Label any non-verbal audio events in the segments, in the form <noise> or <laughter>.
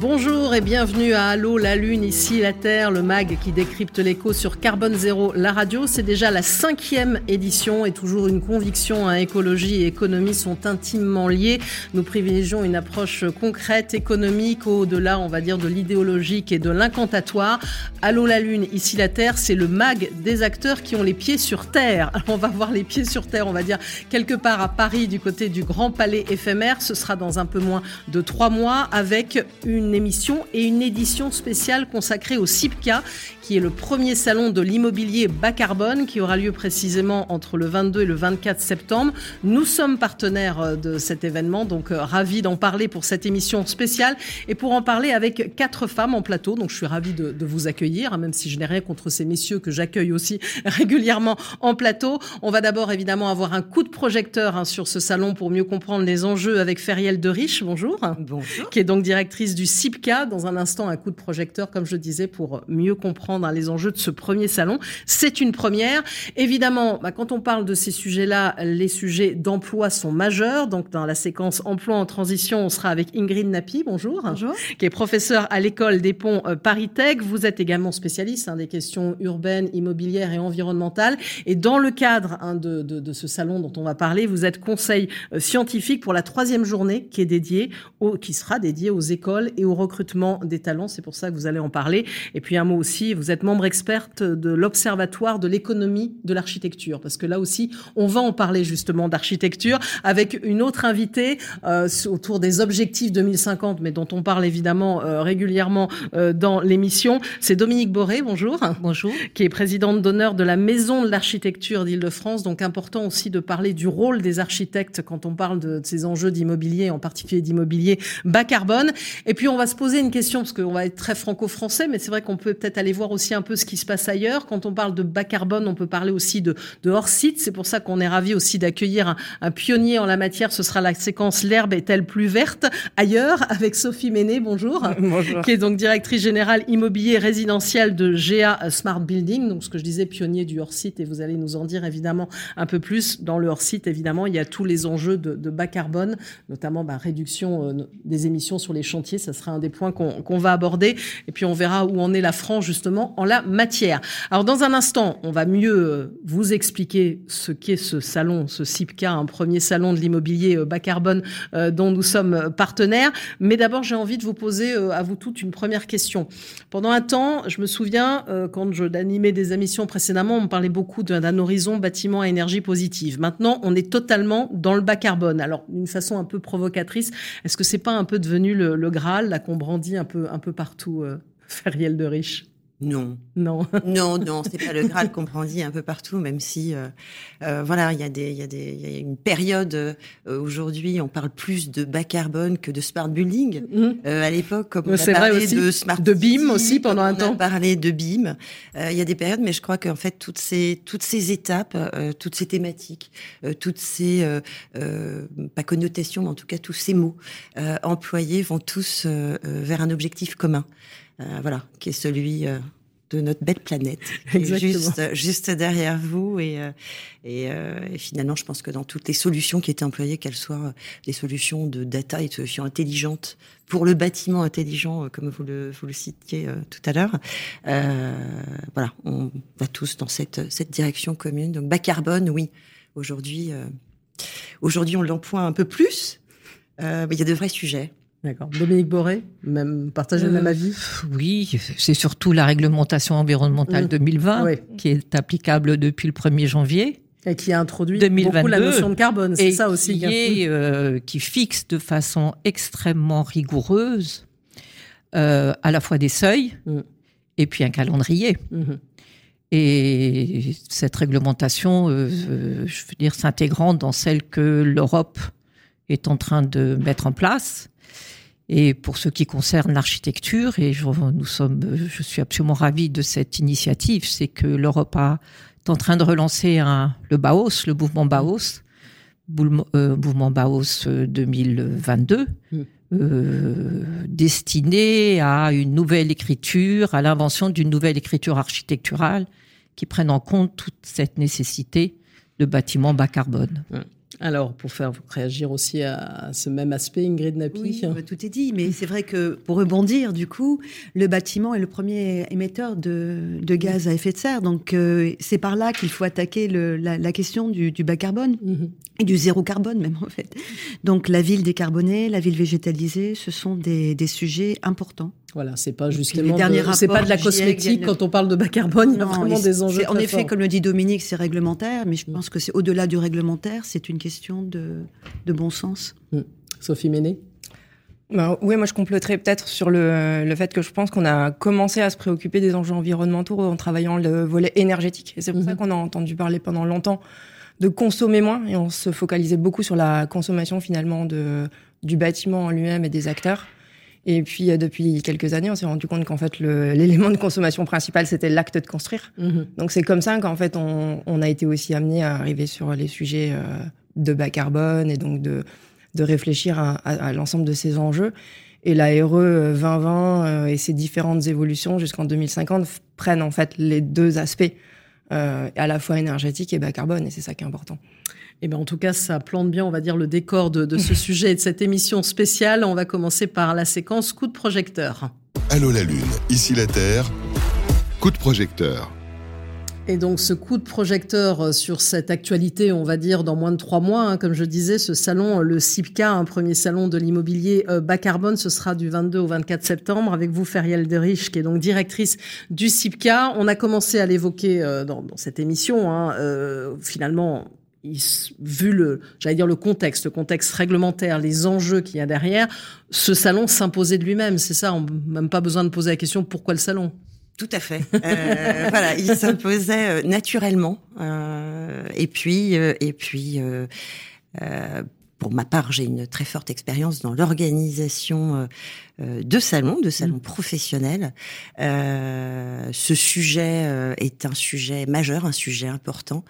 Bonjour et bienvenue à Allô la Lune, ici la Terre, le mag qui décrypte l'écho sur Carbone Zéro, la radio. C'est déjà la cinquième édition et toujours une conviction, à hein, écologie et économie sont intimement liées. Nous privilégions une approche concrète, économique, au-delà, on va dire, de l'idéologique et de l'incantatoire. Allô la Lune, ici la Terre, c'est le mag des acteurs qui ont les pieds sur Terre. Alors <laughs> on va voir les pieds sur Terre, on va dire, quelque part à Paris, du côté du Grand Palais éphémère. Ce sera dans un peu moins de trois mois avec une une émission et une édition spéciale consacrée au CIPCA, qui est le premier salon de l'immobilier bas carbone, qui aura lieu précisément entre le 22 et le 24 septembre. Nous sommes partenaires euh, de cet événement, donc euh, ravis d'en parler pour cette émission spéciale et pour en parler avec quatre femmes en plateau. Donc je suis ravie de, vous accueillir, hein, même si je n'ai rien contre ces messieurs que j'accueille aussi <laughs> régulièrement en plateau. On va d'abord évidemment avoir un coup de projecteur hein, sur ce salon pour mieux comprendre les enjeux avec Feriel de Riche. Bonjour. Bonjour. Qui est donc directrice du CIPCA. Dans un instant, un coup de projecteur, comme je disais, pour mieux comprendre les enjeux de ce premier salon. C'est une première. Évidemment, bah, quand on parle de ces sujets-là, les sujets d'emploi sont majeurs. Donc, dans la séquence emploi en transition, on sera avec Ingrid Napi, bonjour, bonjour. qui est professeure à l'école des ponts euh, Paris Tech. Vous êtes également spécialiste hein, des questions urbaines, immobilières et environnementales. Et dans le cadre hein, de, de, de, ce salon dont on va parler, vous êtes conseil euh, scientifique pour la troisième journée qui est dédiée, au, qui sera dédiée aux écoles et au recrutement des talents. C'est pour ça que vous allez en parler. Et puis un mot aussi, vous êtes membre experte de l'Observatoire de l'économie de l'architecture, parce que là aussi, on va en parler justement d'architecture avec une autre invitée euh, autour des objectifs 2050, mais dont on parle évidemment euh, régulièrement euh, dans l'émission. C'est Dominique Boré, bonjour. Bonjour. Qui est présidente d'honneur de la Maison de l'architecture d'Île-de-France. Donc important aussi de parler du rôle des architectes quand on parle de, de ces enjeux d'immobilier, en particulier d'immobilier bas carbone. Et puis on va se poser une question, parce qu'on va être très franco-français, mais c'est vrai qu'on peut peut-être aller voir aussi un peu ce qui se passe ailleurs. Quand on parle de bas carbone, on peut parler aussi de, de hors-site. C'est pour ça qu'on est ravi aussi d'accueillir un, pionnier en la matière. Ce sera la séquence L'herbe est-elle plus verte ailleurs avec Sophie Méné, bonjour, <laughs> bonjour. qui est donc directrice générale immobilier résidentiel de GA Smart Building. Donc ce que je disais, pionnier du hors-site, et vous allez nous en dire évidemment un peu plus. Dans le hors-site, évidemment, il y a tous les enjeux de, de bas carbone, notamment bah, réduction euh, des émissions sur les chantiers ça sera un des points qu'on va aborder. Et puis on verra où en est la France justement en la matière. Alors dans un instant, on va mieux euh, vous expliquer ce qu'est ce salon, ce CIPCA, un premier salon de l'immobilier euh, bas carbone euh, dont nous sommes partenaires. Mais d'abord, j'ai envie de vous poser à vous toutes une première question. Pendant un temps, je me souviens quand je d'animer des émissions précédemment, on me parlait beaucoup d'un horizon bâtiment à énergie positive. Maintenant, on est totalement dans le bas carbone. Alors d'une façon un peu provocatrice, est-ce que c'est pas un peu devenu le, le Graal qu'on brandit un peu, un peu partout, euh, Feriel de Riche non. Non. <laughs> non, non, c'est pas le Graal qu'on brandit un peu partout, même si, euh, euh, voilà, il y a des, il y a des, il y a une période euh, aujourd'hui, on parle plus de bas carbone que de smart building. Mmh. Euh, à l'époque, comme on a parlé de smart, de BIM aussi pendant un temps. On a parlé de BIM. il y a des périodes, mais je crois qu'en fait toutes ces, toutes ces étapes, toutes ces thématiques, toutes ces, pas connotations, mais en tout cas tous ces mots employés vont tous vers un objectif commun. Euh, voilà, qui est celui euh, de notre belle planète, juste, juste derrière vous. Et, euh, et, finalement, je pense que dans toutes les solutions qui étaient employées, qu'elles soient des solutions de data et des solutions intelligentes pour le bâtiment intelligent, comme vous le, vous le citiez tout à l'heure, voilà, on va tous dans cette, cette direction commune. Donc, bas carbone, oui. Aujourd'hui, aujourd'hui, on l'emploie un peu plus, mais il y a de vrais sujets. D'accord. Dominique Boré, même partager le même euh, avis Oui, c'est surtout la réglementation environnementale 2020 mmh. qui est applicable depuis le 1er janvier. Et qui a introduit beaucoup la notion de carbone, c'est ça aussi. Qui, est, euh, qui fixe de façon extrêmement rigoureuse euh, à la fois des seuils mmh. et puis un calendrier. Mmh. Et cette réglementation, je veux dire, s'intégrant dans celle que l'Europe est en train de mettre en place, et pour ce qui concerne l'architecture, et je, nous sommes, je suis absolument ravie de cette initiative, c'est que l'Europe est en train de relancer un, le Baos, le mouvement Baos, euh, mouvement Baos 2022, mm. euh, destinée à une nouvelle écriture, à l'invention d'une nouvelle écriture architecturale qui prenne en compte toute cette nécessité de bâtiments bas carbone. Alors, pour faire réagir aussi à ce même aspect, Ingrid Napi. Oui, bah, tout est dit, mais c'est vrai que pour rebondir, du coup, le bâtiment est le premier émetteur de, gaz à effet de serre. Donc, euh, c'est par là qu'il faut attaquer la, question du, bas carbone mhm. et du zéro carbone, même en fait. Donc, la ville décarbonée, la ville végétalisée, ce sont des sujets importants. Voilà, c'est pas justement, c'est pas de la cosmétique quand on parle de bas carbone, il y a vraiment des enjeux. En effet, comme le dit Dominique, c'est réglementaire, mais je mm. pense que c'est au-delà du réglementaire, c'est une question de, de bon sens. Mm. Sophie Méné bah, oui, moi je compléterais peut-être sur le, le, fait que je pense qu'on a commencé à se préoccuper des enjeux environnementaux en travaillant le volet énergétique. Et c'est pour ça mm-hmm. qu'on a entendu parler pendant longtemps de consommer moins et on se focalisait beaucoup sur la consommation finalement de, du bâtiment en lui-même et des acteurs. Et puis, euh, depuis quelques années, on s'est rendu compte qu'en fait, <laughs> l'élément de consommation principal, c'était l'acte de construire. Mhm. Donc, c'est comme ça qu'en fait, on, on, a été aussi amené à arriver sur les sujets euh, de bas carbone et donc de, de réfléchir à, à, l'ensemble de ces enjeux. Et la RE 2020 euh, et ses différentes évolutions jusqu'en 2050 prennent en fait les deux aspects, euh, à la fois énergétique et bas carbone, et c'est ça qui est important. Eh ben, en tout cas, ça plante bien, on va dire, le décor de, ce <laughs> sujet et de cette émission spéciale. On va commencer par la séquence coup de projecteur. Allô la Lune, ici la Terre. Coup de projecteur. Et donc ce coup de projecteur euh, sur cette actualité, on va dire dans moins de trois mois, hein, comme je disais, ce salon, le CIPCA, un premier salon de l'immobilier euh, bas carbone, ce sera du 22 au 24 septembre avec vous, Feriel Derich, qui est donc directrice du CIPCA. On a commencé à l'évoquer euh, dans, cette émission. Hein, finalement, vu le, j'allais dire le contexte, le contexte réglementaire, les enjeux qu'il y a derrière, ce salon s'imposait de lui-même. C'est ça, on n'a même pas besoin de poser la question pourquoi le salon? Tout à fait. Euh, <laughs> voilà, il s'imposait euh, naturellement. Euh, et puis, et puis, pour ma part, j'ai une très forte expérience dans l'organisation de salons, de salons mmh. professionnels. ce sujet est un sujet majeur, un sujet important.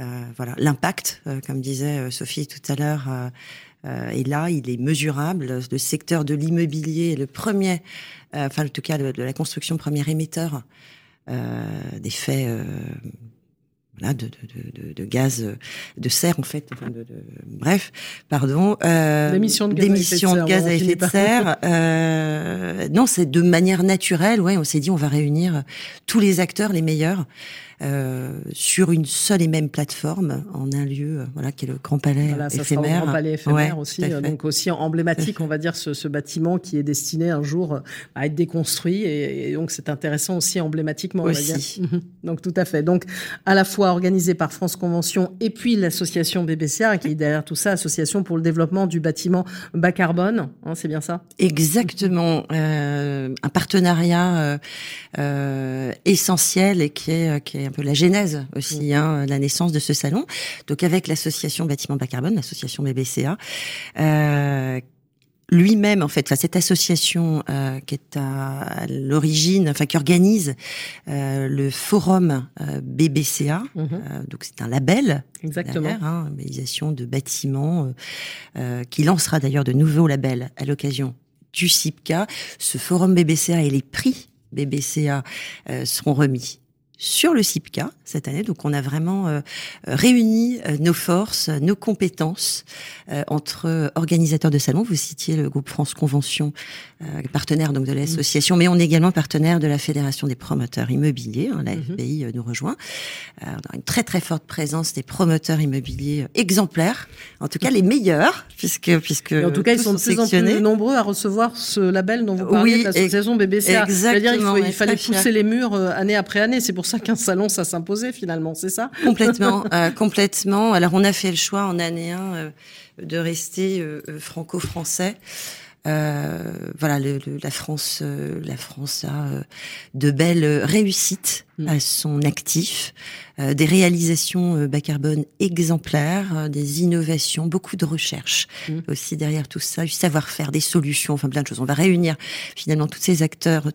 Euh, voilà, l'impact, euh, comme disait euh, Sophie tout à l'heure, est là, il est mesurable. Le secteur de l'immobilier est le premier, enfin en tout cas de, la construction premier émetteur des faits de, de, de, gaz de serre en fait de, bref pardon euh, d'émissions de gaz, à effet de serre, euh, non c'est de manière naturelle ouais on s'est dit on va réunir tous les acteurs les meilleurs euh, sur une seule et même plateforme en un lieu, euh, voilà, qui est le Grand Palais voilà, ça éphémère. Sera Grand Palais éphémère aussi, euh, donc aussi emblématique, <laughs> on va dire, ce, ce, bâtiment qui est destiné un jour à être déconstruit, et, donc c'est intéressant aussi emblématiquement. Aussi. Mhm. Donc tout à fait. Donc à la fois organisé par France Convention et puis l'association BBCA qui est derrière tout ça, Association pour le développement du bâtiment bas carbone, hein, c'est bien ça? Exactement, euh, un partenariat euh, essentiel et qui est, qui est un peu la genèse aussi, hein, la naissance de ce salon. Donc avec l'association Bâtiment Bas Carbone, l'association BBCA, euh, lui-même, en fait, enfin, cette association euh, qui est à l'origine, enfin qui organise euh, le forum euh, BBCA, mhm. euh, donc c'est un label, exactement, hein, labellisation de bâtiments, qui lancera d'ailleurs de nouveaux labels à l'occasion du CIPCA. Ce forum BBCA et les prix BBCA seront remis sur le CIPCA cette année. Donc on a vraiment euh, réuni euh, nos forces, nos compétences euh, entre organisateurs de salons. Vous citiez le groupe France Convention, partenaire donc de l'association, mais on est également partenaire de la Fédération des promoteurs immobiliers. Hein, la mhm. FBI nous rejoint. on a une très très forte présence des promoteurs immobiliers exemplaires, en tout cas les meilleurs, puisque puisque en tout cas ils sont de plus en plus nombreux à recevoir ce label dont vous parlez oui, l'association BBCA. Exactement. Il, il fallait pousser les murs année après année. C'est pour ça qu'un salon, ça s'imposait finalement, c'est ça? Complètement, euh, complètement. Alors on a fait le choix en année 1 euh, de rester euh, franco-français. voilà, la France, la France a de belles réussites. À son actif, des réalisations bas carbone exemplaires, des innovations, beaucoup de recherches mm. aussi derrière tout ça, du savoir-faire, des solutions, enfin plein de choses. On va réunir finalement tous ces acteurs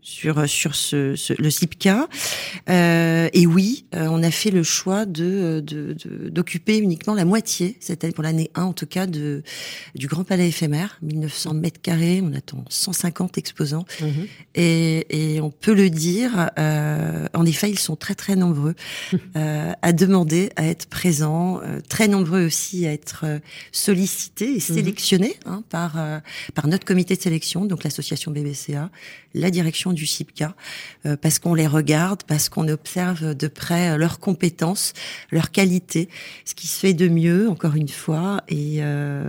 sur sur ce, le CIPCA. Euh, et oui, euh, on a fait le choix de d'occuper uniquement la moitié, cette pour l'année 1 en tout cas, de du Grand Palais éphémère, 1900 mètres carrés. On attend 150 exposants. Mhm. Et, et, on peut le dire, euh, en effet, ils sont très très nombreux <laughs> euh, à demander à être présents, euh, très nombreux aussi à être sollicités et mhm. sélectionnés hein, par par notre comité de sélection, donc l'association BBCA, la direction du CIPCA, euh, parce qu'on les regarde, parce qu'on observe de près euh, leurs compétences, leurs qualités, ce qui se fait de mieux, encore une fois, et euh,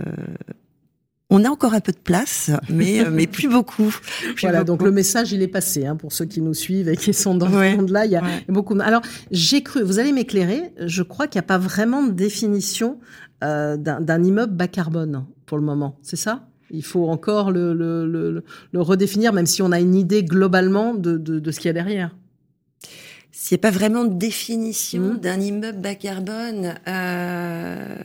on a encore un peu de place, mais, mais plus beaucoup. <laughs> voilà, donc le message, il est passé hein, pour ceux qui nous suivent et qui sont dans ce monde-là. Il y a beaucoup. Alors, j'ai cru, vous allez m'éclairer, je crois qu'il n'y a pas vraiment de définition d'un immeuble bas carbone pour le moment, c'est ça? Il faut encore le, le, le, le, redéfinir, même si on a une idée globalement de, de, de ce qu'il y a derrière. S'il n'y a pas vraiment de définition mmh. d'un immeuble bas carbone, euh,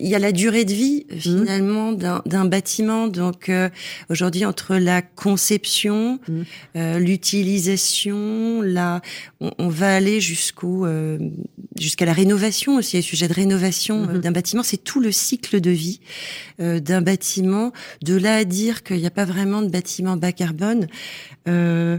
il y a la durée de vie mmh. finalement d'un bâtiment. Donc euh, aujourd'hui, entre la conception, mmh. euh, l'utilisation, la, on, on, va aller jusqu'au euh, jusqu'à la rénovation aussi. Le sujet de rénovation euh, d'un bâtiment, c'est tout le cycle de vie euh, d'un bâtiment. De là à dire qu'il n'y a pas vraiment de bâtiment bas carbone. Euh,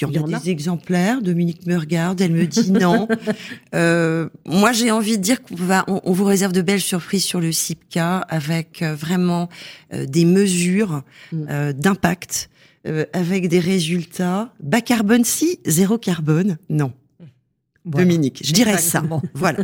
il y en a des exemplaires. Dominique me regarde, elle me dit non. <laughs> euh, moi, j'ai envie de dire qu'on va, on, vous réserve de belles surprises sur le CIPCA avec euh, vraiment euh, des mesures mm. euh, d'impact, avec des résultats bas carbone si, zéro carbone non. Dominique. Je dirais ça. <laughs> Voilà.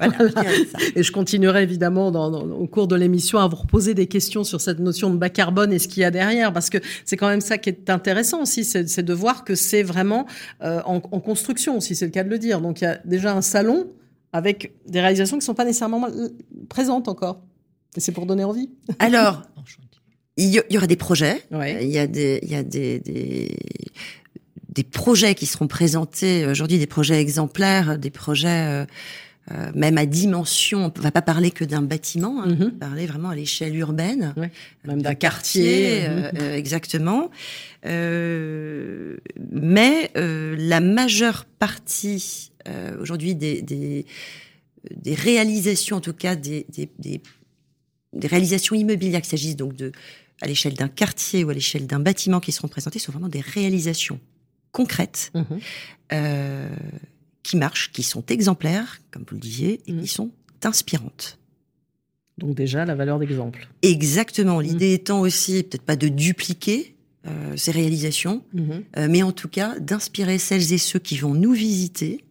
<laughs> Et je continuerai évidemment dans, au cours de l'émission à vous reposer des questions sur cette notion de bas carbone et ce qu'il y a derrière, parce que c'est quand même ça qui est intéressant aussi, c'est de voir que c'est vraiment euh, en, en, construction, si c'est le cas de le dire. Donc il y a déjà un salon avec des réalisations qui sont pas nécessairement présentes encore. Et c'est pour donner envie. <laughs> Alors, il y, aura des projets. Il y a des, il y a des, des des projets qui seront présentés aujourd'hui, des projets exemplaires, des projets euh, euh, même à dimension. On va pas parler que d'un bâtiment, hein, mm-hmm. parler vraiment à l'échelle urbaine, même d'un quartier, euh, mm-hmm. exactement. mais la majeure partie aujourd'hui des, des, des réalisations, en tout cas des, des, des, des réalisations immobilières, qu'il s'agisse donc de à l'échelle d'un quartier ou à l'échelle d'un bâtiment qui seront présentées, sont vraiment des réalisations concrètes, mhm. euh, qui marchent, qui sont exemplaires, comme vous le disiez, et qui mhm. sont inspirantes. Donc déjà la valeur d'exemple. Exactement. Mhm. L'idée étant aussi peut-être pas de dupliquer euh, ces réalisations, euh, mais en tout cas d'inspirer celles et ceux qui vont nous visiter,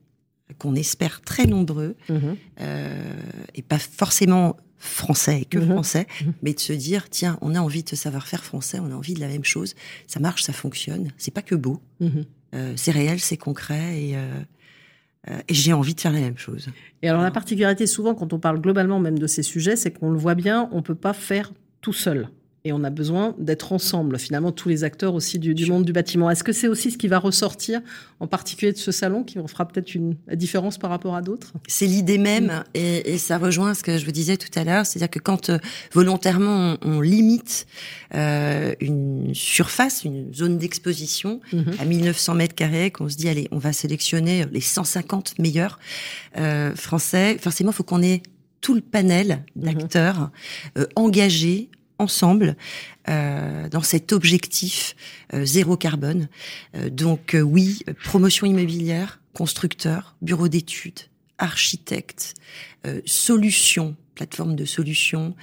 qu'on espère très nombreux, et pas forcément français et que mhm. français, mhm. mais de se dire tiens, on a envie de ce savoir-faire français, on a envie de la même chose, ça marche, ça fonctionne, c'est pas que beau, mhm. euh, c'est réel, c'est concret et, euh, euh, et j'ai envie de faire la même chose. Et alors la particularité souvent quand on parle globalement même de ces sujets, c'est qu'on le voit bien, on peut pas faire tout seul et on a besoin d'être ensemble, finalement, tous les acteurs aussi du, monde du bâtiment. Est-ce que c'est aussi ce qui va ressortir, en particulier de ce salon, qui fera peut-être une différence par rapport à d'autres? C'est l'idée même, et, ça rejoint ce que je vous disais tout à l'heure, c'est-à-dire que quand euh, volontairement on, limite euh, une surface, une zone d'exposition mhm. à 1900 mètres carrés, qu'on se dit, allez, on va sélectionner les 150 meilleurs euh, français, forcément, il faut qu'on ait tout le panel mhm. d'acteurs engagés, ensemble euh, dans cet objectif euh, zéro carbone. Euh, donc oui, promotion immobilière, constructeur, bureau d'études, architecte, solutions plateforme de solutions.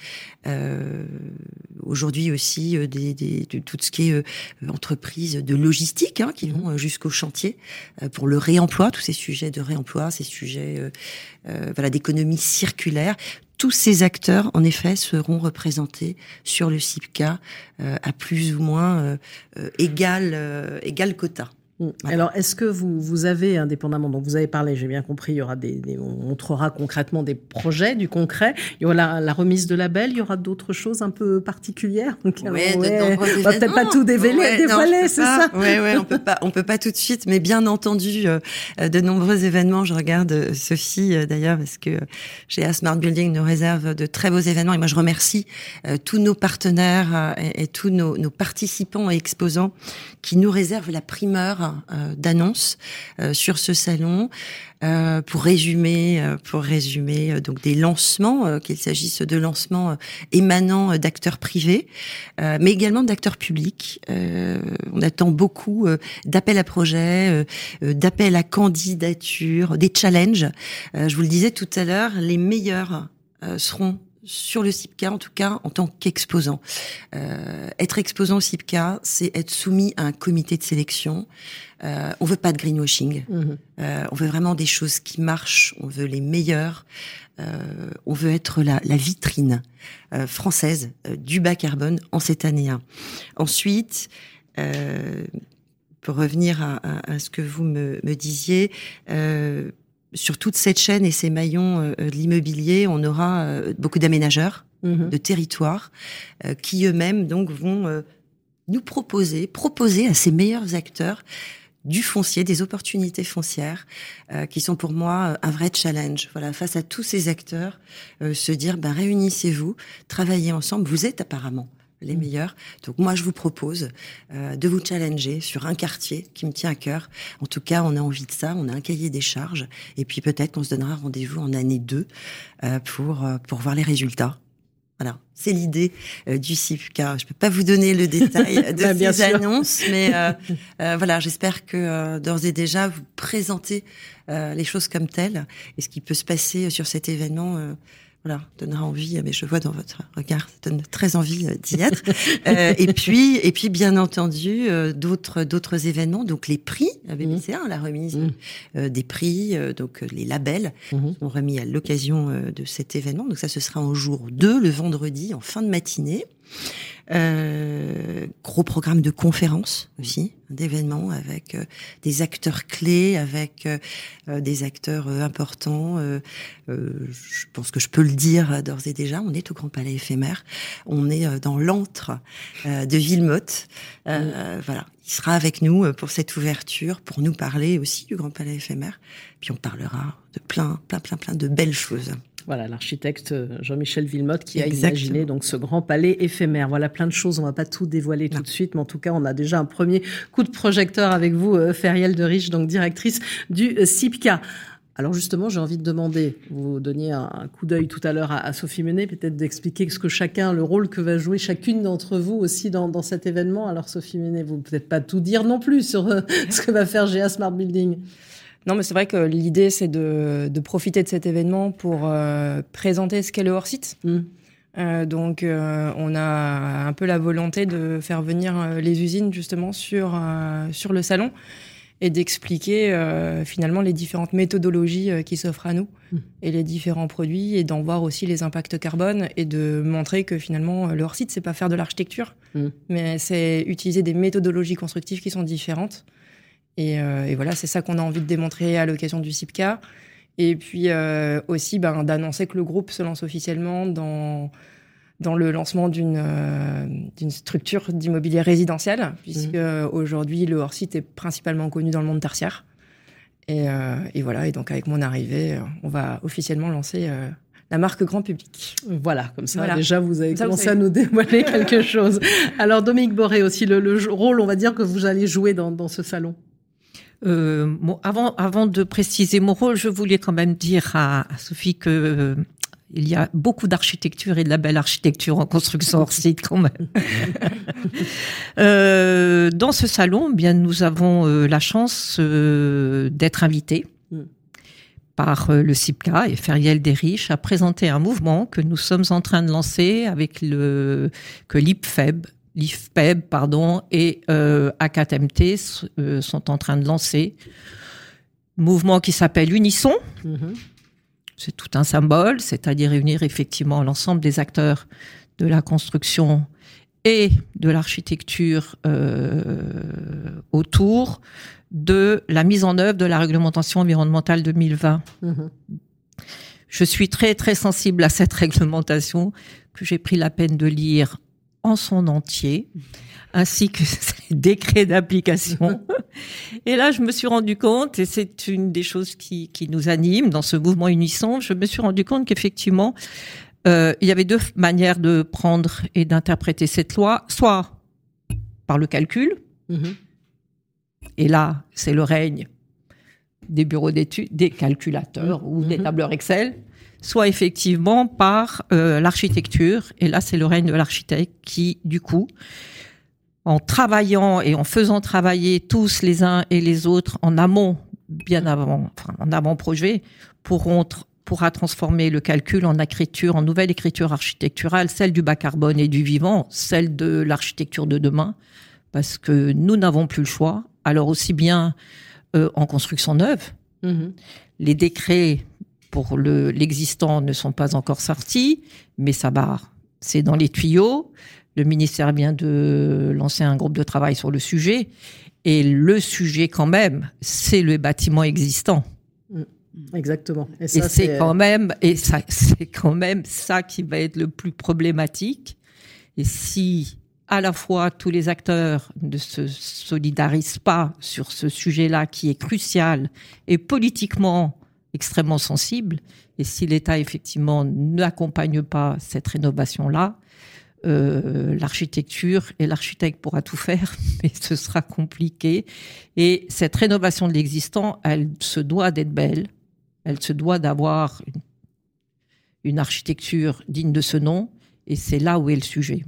Aujourd'hui aussi tout ce qui est entreprise de logistique hein, qui vont jusqu'au chantier pour le réemploi, tous ces sujets de réemploi, ces sujets d'économie circulaire tous ces acteurs, en effet, seront représentés sur le CIPCA euh, à plus ou moins euh, euh, égal, égal quota. Mm. Alors, est-ce que vous, vous avez, indépendamment, donc vous avez parlé, j'ai bien compris, il y aura des, on montrera concrètement des projets, du concret. Il y aura la, remise de label, il y aura d'autres choses un peu particulières. <laughs> Donc, ouais, ouais, on va peut-être pas tout dévoiler, dévoiler c'est ça Oui, ouais, on peut pas, on peut pas tout de suite, mais bien entendu, euh, de nombreux événements. Je regarde euh, Sophie euh, d'ailleurs parce que chez A Smart Building nous réserve de très beaux événements et moi je remercie tous nos partenaires et, et, tous nos, nos participants et exposants qui nous réservent la primeur euh, d'annonces euh, sur ce salon. Euh, pour résumer, pour résumer donc des lancements, qu'il s'agisse de lancements émanant d'acteurs privés, mais également d'acteurs publics. on attend beaucoup d'appels à projets, d'appels à candidature, des challenges. je vous le disais tout à l'heure, les meilleurs seront sur le CIPCA, en tout cas en tant qu'exposant. Euh, être exposant au CIPCA, c'est être soumis à un comité de sélection. Euh, on veut pas de greenwashing. Mhm. Euh, on veut vraiment des choses qui marchent. On veut les meilleures. Euh, on veut être la, la vitrine française du bas carbone en cette année 1. Ensuite, pour revenir à, à, à, ce que vous me, me disiez, sur toute cette chaîne et ces maillons euh, de l'immobilier, on aura euh, beaucoup d'aménageurs mhm. de territoires euh, qui eux-mêmes donc vont nous proposer, proposer à ces meilleurs acteurs du foncier, des opportunités foncières, qui sont pour moi un vrai challenge. Voilà, face à tous ces acteurs, se dire, ben réunissez-vous, travaillez ensemble. Vous êtes apparemment les mm. meilleurs. Donc moi, je vous propose euh, de vous challenger sur un quartier qui me tient à cœur. En tout cas, on a envie de ça, on a un cahier des charges, et puis peut-être qu'on se donnera rendez-vous en année 2 euh, pour, euh, pour voir les résultats. Voilà, c'est l'idée du CIPCA. Je peux pas vous donner le détail <laughs> de bah, ces annonces, mais <laughs> voilà, j'espère que d'ores et déjà vous présentez les choses comme telles et ce qui peut se passer sur cet événement voilà, donnera envie, mais je vois dans votre regard, ça donne très envie euh, d'y être. euh, et puis, et puis, bien entendu, euh, d'autres, d'autres événements, donc les prix, la BBC1, mmh. la remise mmh. euh, des prix, donc les labels mmh. sont remis à l'occasion de cet événement. Donc ça, ce sera en jour 2, le vendredi, en fin de matinée. Euh, gros programme de conférences aussi, d'événements avec euh, des acteurs clés, avec euh, des acteurs importants. je pense que je peux le dire d'ores et déjà. On est au Grand Palais éphémère. On est dans l'antre de Villemotte. Voilà, il sera avec nous pour cette ouverture, pour nous parler aussi du Grand Palais éphémère. Puis on parlera de plein, plein, plein, plein de belles choses. Voilà, l'architecte euh, Jean-Michel Villemotte qui a imaginé donc ce grand palais éphémère. Voilà plein de choses, on va pas tout dévoiler tout de suite, mais en tout cas, on a déjà un premier coup de projecteur avec vous, euh, Feriel de Riche, donc directrice du euh, CIPCA. Alors justement, j'ai envie de demander, vous donniez un, coup d'œil tout à l'heure à, Sophie Menet, peut-être d'expliquer ce que chacun, le rôle que va jouer chacune d'entre vous aussi dans, dans, cet événement. Alors Sophie Menet, vous peut-être pas tout dire non plus sur <laughs> ce que va faire GA Smart Building. Non, mais c'est vrai que l'idée, c'est de, de, profiter de cet événement pour euh, présenter ce qu'est le hors-site. Mm. Euh, donc, euh, on a un peu la volonté de faire venir les usines justement sur, sur le salon et d'expliquer finalement les différentes méthodologies qui s'offrent à nous mm. et les différents produits et d'en voir aussi les impacts carbone et de montrer que finalement le hors-site, c'est pas faire de l'architecture, mm. mais c'est utiliser des méthodologies constructives qui sont différentes euh, et, voilà, c'est ça qu'on a envie de démontrer à l'occasion du CIPCA. Et puis euh, aussi ben, d'annoncer que le groupe se lance officiellement dans, dans le lancement d'une euh, d'une structure d'immobilier résidentiel, puisque mmh. aujourd'hui le hors-site est principalement connu dans le monde tertiaire. Et, et, voilà, et donc avec mon arrivée, on va officiellement lancer la marque grand public. Voilà, comme ça, déjà, vous avez commencé à nous dévoiler <laughs> quelque chose. Alors, Dominique Boré aussi, le, le, rôle, on va dire, que vous allez jouer dans, dans ce salon euh, avant, avant de préciser mon rôle, je voulais quand même dire à, Sophie que euh, il y a beaucoup d'architecture et de la belle architecture en construction hors site quand même. <laughs> euh, dans ce salon, bien nous avons la chance d'être invités mm. par le CIPCA et Feriel Desriches à présenter un mouvement que nous sommes en train de lancer avec le que l'IPFEB l'IFPEB pardon, et euh, ACATMT euh, sont en train de lancer un mouvement qui s'appelle Unisson. Mm-hmm. C'est tout un symbole, c'est-à-dire réunir effectivement l'ensemble des acteurs de la construction et de l'architecture euh, autour de la mise en œuvre de la réglementation environnementale 2020. Mhm. Je suis très très sensible à cette <laughs> réglementation que j'ai pris la peine de lire en son entier, ainsi que <laughs> les décrets d'application. Et là, je me suis rendu compte, et c'est une des choses qui, qui nous anime dans ce mouvement unissant, je me suis rendu compte qu'effectivement, euh, il y avait deux manières de prendre et d'interpréter cette loi, soit par le calcul, mhm. et là, c'est le règne des bureaux d'études, des calculateurs ou des mhm. tableurs Excel, soit effectivement par euh, l'architecture, et là, c'est le règne de l'architecte qui, du coup, en travaillant et en faisant travailler tous les uns et les autres en amont, bien avant, enfin, en avant-projet, pourront pourra transformer le calcul en écriture, en nouvelle écriture architecturale, celle du bas carbone et du vivant, celle de l'architecture de demain, parce que nous n'avons plus le choix. Alors aussi bien euh, en construction neuve, mhm. les décrets pour l'existant ne sont pas encore sortis, mais ça barre. C'est dans les tuyaux. Le ministère vient de lancer un groupe de travail sur le sujet. Et le sujet, quand même, c'est le bâtiment existant. Exactement. Et, c'est quand même, et ça, <laughs> c'est quand même ça qui va être le plus problématique. Et si à la fois tous les acteurs ne se solidarisent pas sur ce sujet-là qui est crucial et politiquement extrêmement sensible, et si l'État effectivement n'accompagne pas cette rénovation-là, euh, l'architecture et l'architecte pourra tout faire, <laughs> mais ce sera compliqué. Et cette rénovation de l'existant, elle se doit d'être belle, elle se doit d'avoir une, architecture digne de ce nom, et c'est là où est le sujet.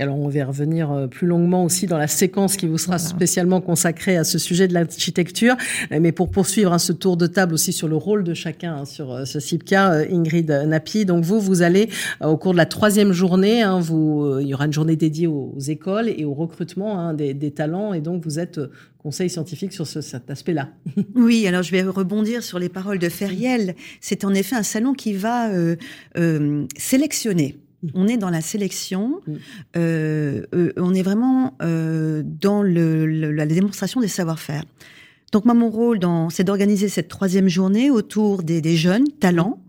Et alors, on va revenir euh, plus longuement aussi dans la séquence qui vous sera spécialement consacrée à ce sujet de l'architecture. Mais pour poursuivre hein, ce tour de table aussi sur le rôle de chacun hein, sur euh, ce CIPCA, euh, Ingrid Napi. Donc vous, vous allez au cours de la troisième journée, hein, vous, il y aura une journée dédiée aux, écoles et au recrutement des, des, talents. Et donc vous êtes conseil scientifique sur cet aspect-là. <laughs> Oui, alors je vais rebondir sur les paroles de Feriel. C'est en effet un salon qui va euh, euh, sélectionner. On est dans la sélection, euh, on est vraiment dans la démonstration des savoir-faire. Donc moi, mon rôle, c'est d'organiser cette troisième journée autour des jeunes talents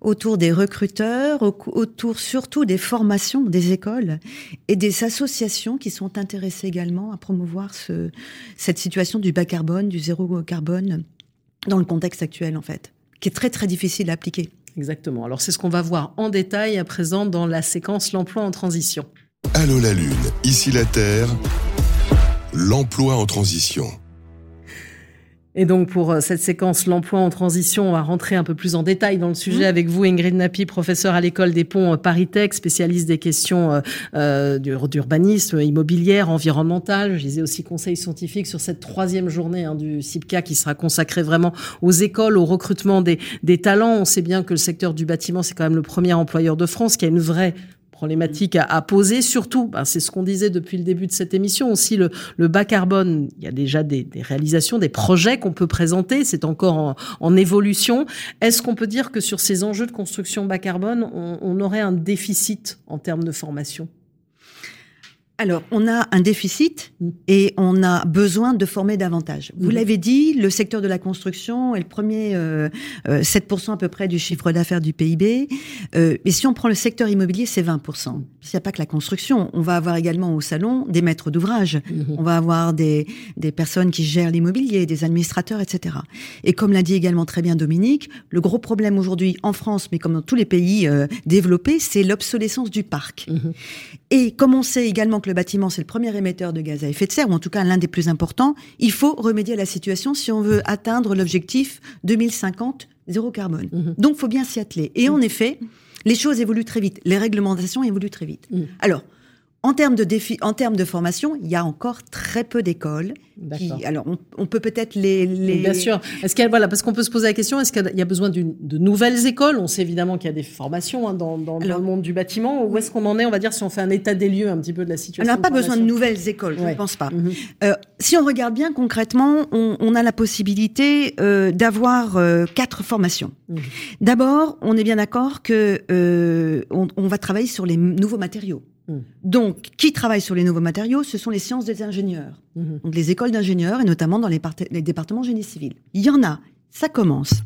autour des recruteurs, autour surtout des formations des écoles et des associations qui sont intéressées également à promouvoir ce, cette situation du bas carbone, du zéro carbone dans le contexte actuel en fait, qui est très très difficile à appliquer. Exactement. Alors c'est ce qu'on va voir en détail à présent dans la séquence l'emploi en transition. Allô la Lune, ici la Terre, l'emploi en transition. Et donc pour euh, cette séquence l'emploi en transition, on va rentrer un peu plus en détail dans le sujet mmh. avec vous, Ingrid Napi, professeur à l'école des ponts euh, Paris Tech, spécialiste des questions euh, d'urbanisme, immobilière, environnemental. Je disais aussi conseil scientifique sur cette troisième journée hein, du CIPCA qui sera consacrée vraiment aux écoles, au recrutement des, des talents. On sait bien que le secteur du bâtiment, c'est quand même le premier employeur de France qui a une vraie problématique à, poser. Surtout, ben, c'est ce qu'on disait depuis le début de cette émission, aussi le, le bas carbone. Il y a déjà des, des réalisations, des projets qu'on peut présenter. C'est encore en, en évolution. Est-ce qu'on peut dire que sur ces enjeux de construction bas carbone, on, on aurait un déficit en termes de formation? Alors, on a un déficit et on a besoin de former davantage. Vous mm. l'avez dit, le secteur de la construction est le premier, euh, 7% euh, à peu près du chiffre d'affaires du PIB. Euh, et si on prend le secteur immobilier, c'est 20%. Il n'y a pas que la construction. On va avoir également au salon des maîtres d'ouvrage. Mm-hmm. On va avoir des, des personnes qui gèrent l'immobilier, des administrateurs, etc. Et comme l'a dit également très bien Dominique, le gros problème aujourd'hui en France, mais comme dans tous les pays euh, développés, c'est l'obsolescence du parc. Mm-hmm. Et comme on sait également le bâtiment, c'est le premier émetteur de gaz à effet de serre, ou en tout cas l'un des plus importants, il faut remédier à la situation si on veut atteindre l'objectif 2050 zéro carbone. Donc, mhm. Donc, faut bien s'y atteler. Et en effet, les choses évoluent très vite. Les réglementations évoluent très vite. Mhm. Alors, en termes de défi, en termes de formation, il y a encore très peu d'écoles. alors, on, peut peut-être les, Bien sûr. Est-ce qu'il voilà, parce qu'on peut se poser la question, est-ce qu'il y a besoin de nouvelles écoles? On sait évidemment qu'il y a des formations hein, dans, le monde du bâtiment. Où est-ce qu'on en est On va dire si on fait un état des lieux un petit peu de la situation. On n'a pas besoin de nouvelles écoles, je ne pense pas. Mhm. Euh, si on regarde bien concrètement, on, a la possibilité euh, d'avoir euh, quatre formations. Mhm. D'abord, on est bien d'accord que on va travailler sur les nouveaux matériaux. Mmh. Donc, qui travaille sur les nouveaux matériaux Ce sont les sciences des ingénieurs. Mmh. Donc, les écoles d'ingénieurs, et notamment dans les, les départements génie civil. Il y en a, ça commence.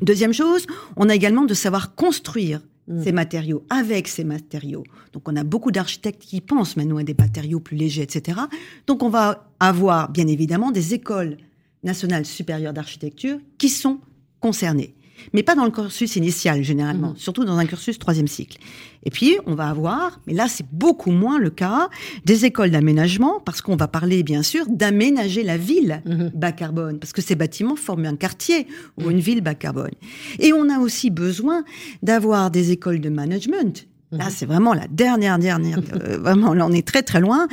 Deuxième chose, on a également de savoir construire mmh. ces matériaux avec ces matériaux. Donc on a beaucoup d'architectes qui pensent maintenant à des matériaux plus légers, etc. Donc on va avoir bien évidemment des écoles nationales supérieures d'architecture qui sont concernées mais pas dans le cursus initial généralement, mhm. surtout dans un cursus troisième cycle. Et puis, on va avoir, mais là c'est beaucoup moins le cas, des écoles d'aménagement, parce qu'on va parler bien sûr d'aménager la ville mhm. bas carbone, parce que ces bâtiments forment un quartier ou une ville bas carbone. Et on a aussi besoin d'avoir des écoles de management Là, c'est vraiment la dernière, dernière. <laughs> Euh, vraiment, là, on est très, très loin.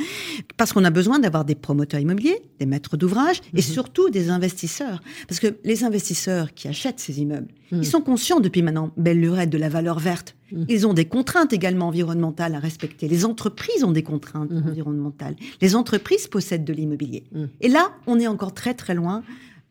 Parce qu'on a besoin d'avoir des promoteurs immobiliers, des maîtres d'ouvrage et mhm. surtout des investisseurs. Parce que les investisseurs qui achètent ces immeubles, mhm. ils sont conscients depuis maintenant, belle lurette, de la valeur verte. Mhm. Ils ont des contraintes également environnementales à respecter. Les entreprises ont des contraintes environnementales. Les entreprises possèdent de l'immobilier. Et là, on est encore très, très loin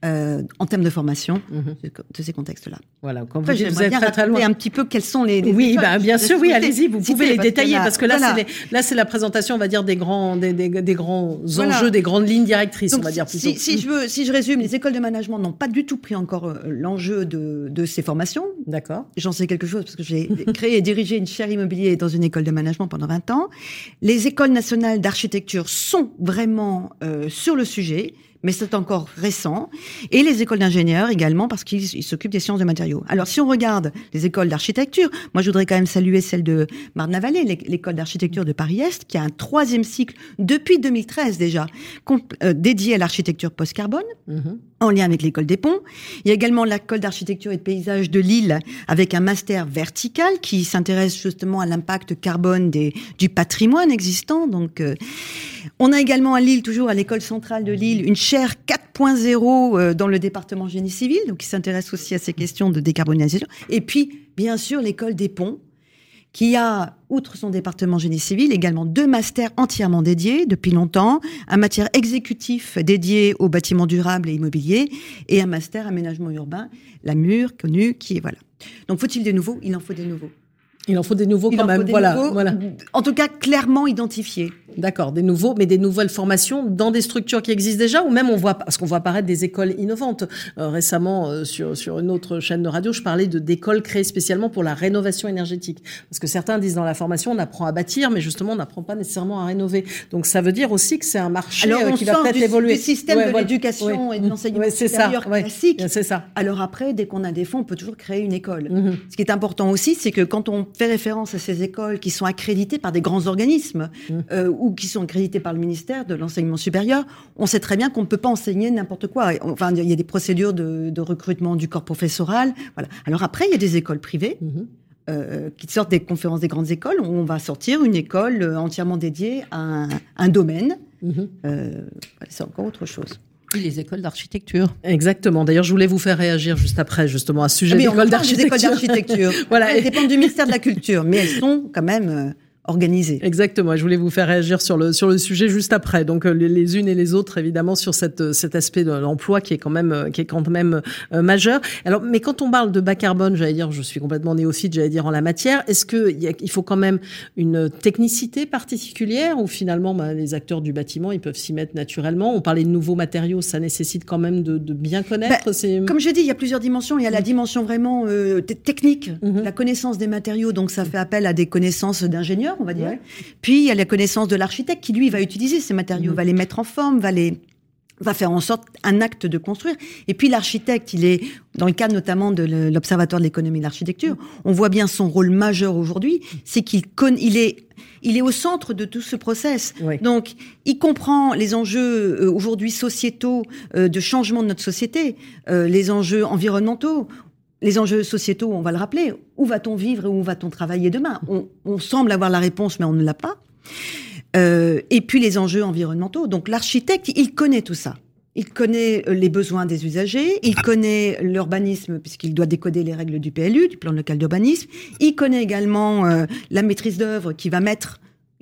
euh, en termes de formation mhm. de, ces contextes-là. Voilà, quand vous, vous êtes très, très loin. un petit peu quels sont les. oui, bah, bien sûr, oui, allez-y, vous pouvez les détailler parce que là, c'est là, c'est la présentation, on va dire, des grands, des, des, grands enjeux, des grandes lignes directrices, on va dire plutôt. Si, si, je veux, si je résume, les écoles de management n'ont pas du tout pris encore euh, l'enjeu de, de ces formations. D'accord. J'en sais quelque chose parce que j'ai <laughs> créé et dirigé une chaire immobilier dans une école de management pendant 20 ans. Les écoles nationales d'architecture sont vraiment euh, sur le sujet mais c'est encore récent. Et les écoles d'ingénieurs également, parce qu'ils s'occupent des sciences de matériaux. Alors, si on regarde les écoles d'architecture, moi, je voudrais quand même saluer celle de Marne-la-Vallée, l'école d'architecture de Paris-Est, qui a un troisième cycle depuis 2013 déjà, euh, dédié à l'architecture post-carbone. Mm-hmm. En lien avec l'école des ponts. Il y a également l'école d'architecture et de paysage de Lille avec un master vertical qui s'intéresse justement à l'impact carbone des, du patrimoine existant. Donc, euh, on a également à Lille, toujours à l'école centrale de Lille, une chaire 4.0 euh, dans le département génie civil, donc qui s'intéresse aussi à ces questions de décarbonisation. Et puis, bien sûr, l'école des ponts, qui a, outre son département génie civil, également deux masters entièrement dédiés depuis longtemps, un matière exécutif dédié aux bâtiments durables et immobiliers, et un master aménagement urbain, la mur connu, qui est voilà. Donc faut-il des nouveaux? Il en faut des nouveaux. Il en faut des nouveaux quand même. Voilà, voilà. En tout cas, clairement identifiés. D'accord, des nouveaux, mais des nouvelles formations dans des structures qui existent déjà, ou même on voit, parce qu'on voit apparaître des écoles innovantes. Euh, récemment, euh, sur, sur une autre chaîne de radio, je parlais de d'écoles créées spécialement pour la rénovation énergétique. Parce que certains disent dans la formation, on apprend à bâtir, mais justement, on n'apprend pas nécessairement à rénover. Donc ça veut dire aussi que c'est un marché Alors, euh, qui va peut-être évoluer. Du système de l'éducation et de l'enseignement supérieur classique. C'est ça. Alors après, dès qu'on a des fonds, on peut toujours créer une école. Mhm. Ce qui est important aussi, c'est que quand on fait référence à ces écoles qui sont accréditées par des grands organismes mhm. ou qui sont accréditées par le ministère de l'enseignement supérieur, on sait très bien qu'on ne peut pas enseigner n'importe quoi. Enfin, il y a des procédures de, recrutement du corps professoral. Voilà. Alors après, il y a des écoles privées. Mhm. Euh, qui sortent des conférences des grandes écoles, où on va sortir une école euh, entièrement dédiée à un, domaine. Mhm. Euh, c'est encore autre chose. les écoles d'architecture. Exactement. D'ailleurs, je voulais vous faire réagir juste après, justement, à ce sujet ah, d'écoles d'architecture. <laughs> voilà. Elles dépendent du ministère de la Culture, mais elles sont quand même organisé. Exactement. Je voulais vous faire réagir sur le sur le sujet juste après. Donc euh, les, unes et les autres évidemment sur cette euh, cet aspect de l'emploi qui est quand même euh, qui est quand même majeur. Alors mais quand on parle de bas carbone, j'allais dire, je suis complètement néophyte, j'allais dire en la matière. Est-ce que il, faut quand même une technicité particulière ou finalement bah, les acteurs du bâtiment ils peuvent s'y mettre naturellement? On parlait de nouveaux matériaux, ça nécessite quand même de, de bien connaître. Bah, comme je dis, il y a plusieurs dimensions. Il y a la mm. dimension vraiment technique, mm-hmm. la connaissance des matériaux. Donc ça fait appel à des connaissances d'ingénieurs on va dire. Puis il y a la connaissance de l'architecte qui lui va utiliser ces matériaux, mm. va les mettre en forme, va les va faire en sorte un acte de construire. Et puis l'architecte, il est dans le cadre notamment de l'Observatoire de l'économie de l'architecture, on voit bien son rôle majeur aujourd'hui, c'est qu'il il est il est au centre de tout ce process. Donc, il comprend les enjeux euh, aujourd'hui sociétaux euh, de changement de notre société, euh, les enjeux environnementaux les enjeux sociétaux, on va le rappeler. Où va-t-on vivre et où va-t-on travailler demain? On, semble avoir la réponse, mais on ne l'a pas. Euh, et puis les enjeux environnementaux. Donc l'architecte, il connaît tout ça. Il connaît euh, les besoins des usagers, il connaît l'urbanisme puisqu'il doit décoder les règles du PLU, du plan local d'urbanisme. Il connaît également euh, la maîtrise d'œuvre qui va mettre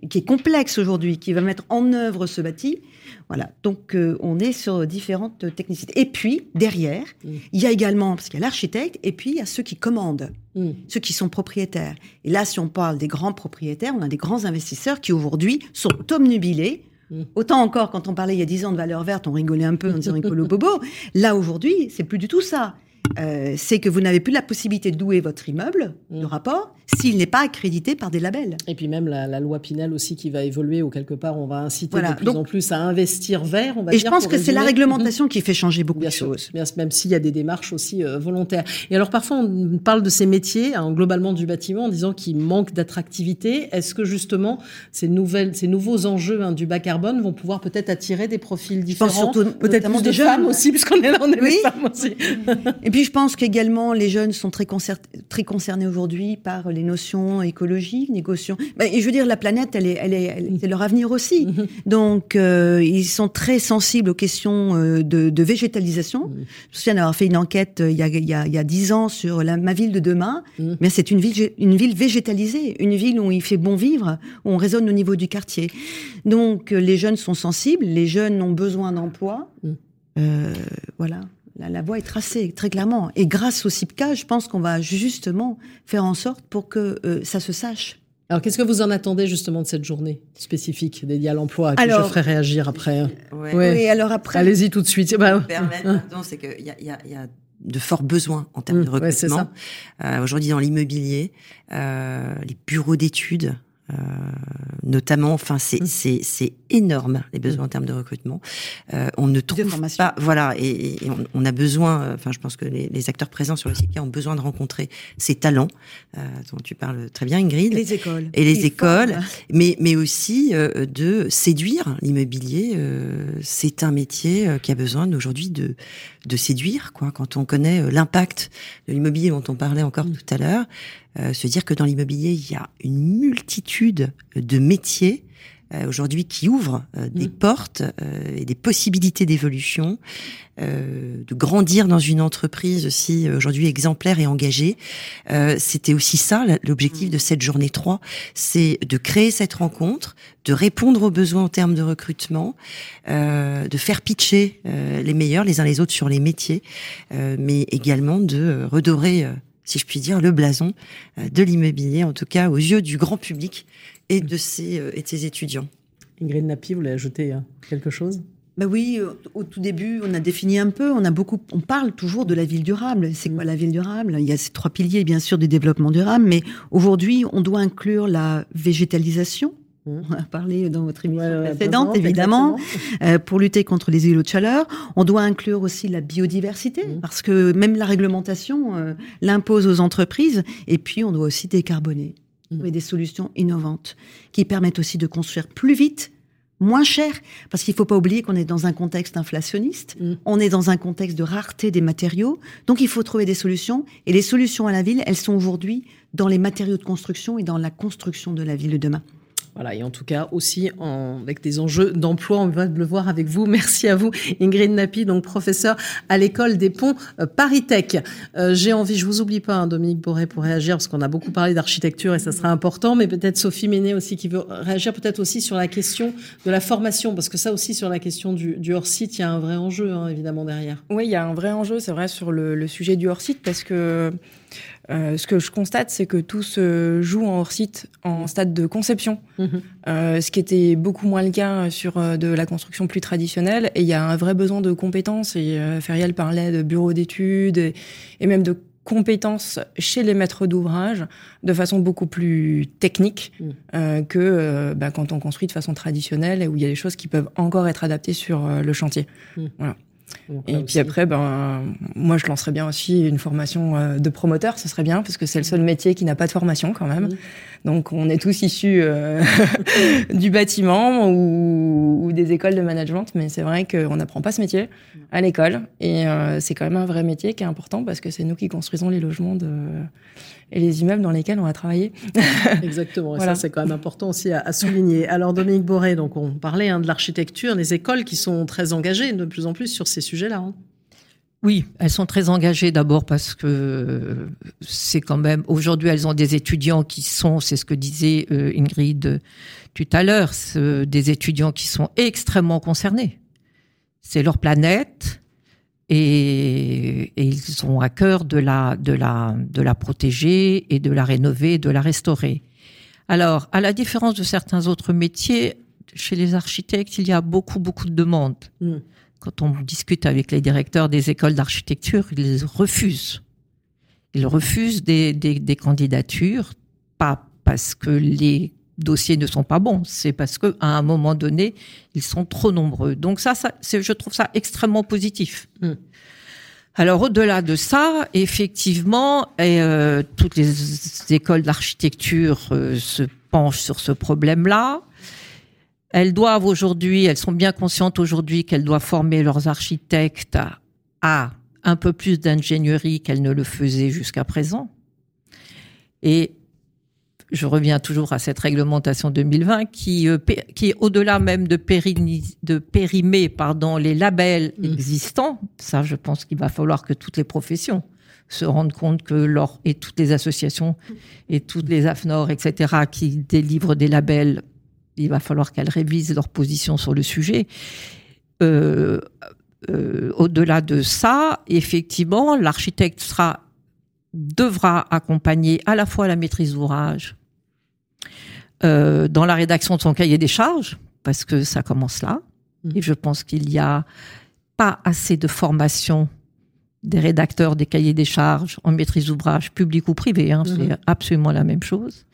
qui est complexe aujourd'hui, qui va mettre en œuvre ce bâti. Voilà, donc euh, on est sur différentes technicités. Et puis, derrière, mm. il y a également, parce qu'il y a l'architecte, et puis il y a ceux qui commandent, mm. ceux qui sont propriétaires. Et là, si on parle des grands propriétaires, on a des grands investisseurs qui aujourd'hui sont omnubilés mm. Autant encore, quand on parlait il y a 10 ans de valeur verte, on rigolait un peu en disant <laughs> écolo bobo. Là, aujourd'hui, c'est plus du tout ça. Euh, c'est que vous n'avez plus la possibilité de louer votre immeuble, de rapport, s'il n'est pas accrédité par des labels. Et puis même la, loi Pinel aussi qui va évoluer, ou quelque part on va inciter de plus en plus à investir vert. On va et je pense que c'est la réglementation qui fait changer beaucoup de choses. Bien, même s'il y a des démarches aussi euh, volontaires. Et alors parfois on parle de ces métiers, hein, globalement du bâtiment, en disant qu'il manque d'attractivité. Est-ce que justement ces, nouvelles, ces nouveaux enjeux hein, du bas carbone vont pouvoir peut-être attirer des profils différents Peut-être plus de femmes aussi, puisqu'on est là, on est oui. femmes aussi. et puis je pense qu'également les jeunes sont très, très concernés aujourd'hui par les notions écologiques, négociations. Bah, et je veux dire, la planète, elle est, elle est, c'est leur avenir aussi. <laughs> Donc, euh, ils sont très sensibles aux questions euh, de, de végétalisation. Je me souviens d'avoir fait une enquête euh, il y a, il y a, il y a 10 ans sur la, ma ville de demain. Mais c'est une ville, une ville végétalisée, une ville où il fait bon vivre, où on résonne au niveau du quartier. Donc, les jeunes sont sensibles, les jeunes ont besoin d'emploi. Euh, voilà la, voie est tracée très clairement. Et grâce au CIPCA, je pense qu'on va justement faire en sorte pour que euh, ça se sache. Alors, qu'est-ce que vous en attendez justement de cette journée spécifique dédiée à l'emploi que je ferai réagir après hein Oui, alors après. Allez-y tout de suite. Bah, <laughs> c'est qu'il y a, y, a, y a de forts besoins en termes mmh, de recrutement. Euh, Aujourd'hui, dans l'immobilier, euh, les bureaux d'études, euh, notamment, enfin, c'est mmh. c'est énorme les besoins mmh. en termes de recrutement. Euh, on ne trouve pas, voilà, et, on, a besoin. Euh, enfin, je pense que les, acteurs présents sur le site ont besoin de rencontrer ces talents euh, dont tu parles très bien, Ingrid. Les écoles. Et les, écoles, mais mais aussi euh, de séduire l'immobilier. c'est un métier qui a besoin aujourd'hui de de séduire, quoi. Quand on connaît l'impact de l'immobilier dont on parlait encore mmh. tout à l'heure, euh, se dire que dans l'immobilier, il y a une multitude de métiers euh, aujourd'hui qui ouvrent euh, des mmh. portes et des possibilités d'évolution, de grandir dans une entreprise aussi aujourd'hui exemplaire et engagée. C'était aussi ça l'objectif mmh. de cette journée 3, c'est de créer cette rencontre, de répondre aux besoins en termes de recrutement, de faire pitcher les meilleurs les uns les autres sur les métiers, mais également de redorer si je puis dire, le blason euh, de l'immobilier, en tout cas aux yeux du grand public et de ses, euh, et de ses étudiants. Ingrid Napi, vous voulez ajouter hein, quelque chose? Bah oui, au tout début, on a défini un peu, on a beaucoup, on parle toujours de la ville durable. C'est quoi la ville durable? Il y a ces trois piliers, bien sûr, du développement durable, mais aujourd'hui, on doit inclure la végétalisation, on a parlé dans votre émission précédente, évidemment, euh, pour lutter contre les îlots de chaleur. On doit inclure aussi la biodiversité, mmh. parce que même la réglementation euh, l'impose aux entreprises. Et puis, on doit aussi décarboner, mmh. trouver des solutions innovantes qui permettent aussi de construire plus vite, moins cher, parce qu'il ne faut pas oublier qu'on est dans un contexte inflationniste, mmh. on est dans un contexte de rareté des matériaux, donc il faut trouver des solutions. Et les solutions à la ville, elles sont aujourd'hui dans les matériaux de construction et dans la construction de la ville de demain. Voilà, et en tout cas aussi avec des enjeux d'emploi, on va le voir avec vous. <laughs> Merci à vous, Ingrid Napi, donc professeur à l'école des ponts euh, Paris Tech. Euh, j'ai envie, je vous oublie pas, hein, Dominique Boré, pour réagir, parce qu'on a beaucoup parlé d'architecture et ça sera important, mais peut-être Sophie Méné aussi qui veut réagir peut-être aussi sur la question de la formation, parce que ça aussi sur la question du, hors-site, il y a un vrai enjeu, hein, évidemment, derrière. Oui, il y a un vrai enjeu, c'est vrai, sur le sujet du hors-site, parce que euh, ce que je constate, c'est que tout se joue en hors-site, en stade de conception, mhm. euh, ce qui était beaucoup moins le cas sur euh, de la construction plus traditionnelle. Et il y a un vrai besoin de compétences. Et Feriel parlait de bureaux d'études et, et, même de compétences chez les maîtres d'ouvrage de façon beaucoup plus technique mhm. que bah, quand on construit de façon traditionnelle et où il y a des choses qui peuvent encore être adaptées sur le chantier. Mhm. Voilà et puis après, ben, moi, je lancerais bien aussi une formation euh, de promoteur, ce serait bien, parce que c'est le seul métier qui n'a pas de formation quand même. Donc, on est tous issus euh, <laughs> du bâtiment ou, ou, des écoles de management, mais c'est vrai qu'on n'apprend pas ce métier à l'école. Et euh, c'est quand même un vrai métier qui est important, parce que c'est nous qui construisons les logements de et les immeubles dans lesquels on a travaillé. <laughs> Exactement, et ça c'est quand même important aussi à, souligner. Alors Dominique Boré, donc on parlait hein, de l'architecture, les écoles qui sont très engagées de plus en plus sur ces sujets-là. Hein. Oui, elles sont très engagées d'abord parce que c'est quand même aujourd'hui elles ont des étudiants qui sont, c'est ce que disait euh, Ingrid tout à l'heure, des étudiants qui sont extrêmement concernés. C'est leur planète et, et, ils ont à cœur de la de la de la protéger et de la rénover, de la restaurer. Alors, à la différence de certains autres métiers, chez les architectes, il y a beaucoup beaucoup de demandes. Mm quand on discute avec les directeurs des écoles d'architecture, ils refusent. Ils refusent des, des, candidatures, pas parce que les dossiers ne sont pas bons, c'est parce qu'à un moment donné, ils sont trop nombreux. Donc ça, ça je trouve ça extrêmement positif. Hmm. Alors au-delà de ça, effectivement, et, euh, toutes les écoles d'architecture euh, se penchent sur ce problème-là. Elles doivent aujourd'hui, elles sont bien conscientes aujourd'hui qu'elles doivent former leurs architectes à un peu plus d'ingénierie qu'elles ne le faisaient jusqu'à présent. Et je reviens toujours à cette réglementation 2020 qui, euh, qui est au-delà même de, de périmer pardon, les labels mmh. existants. Ça, je pense qu'il va falloir que toutes les professions se rendent compte que leur, et toutes les associations et toutes les AFNOR, etc., qui délivrent des labels il va falloir qu'elles révisent leur position sur le sujet. Euh, euh, au-delà de ça, effectivement, l'architecte sera devra accompagner à la fois la maîtrise d'ouvrage euh, dans la rédaction de son cahier des charges, parce que ça commence là. Mmh. Et je pense qu'il n'y a pas assez de formation des rédacteurs des cahiers des charges en maîtrise d'ouvrage, public ou privé. Hein, C'est mmh. absolument la même chose.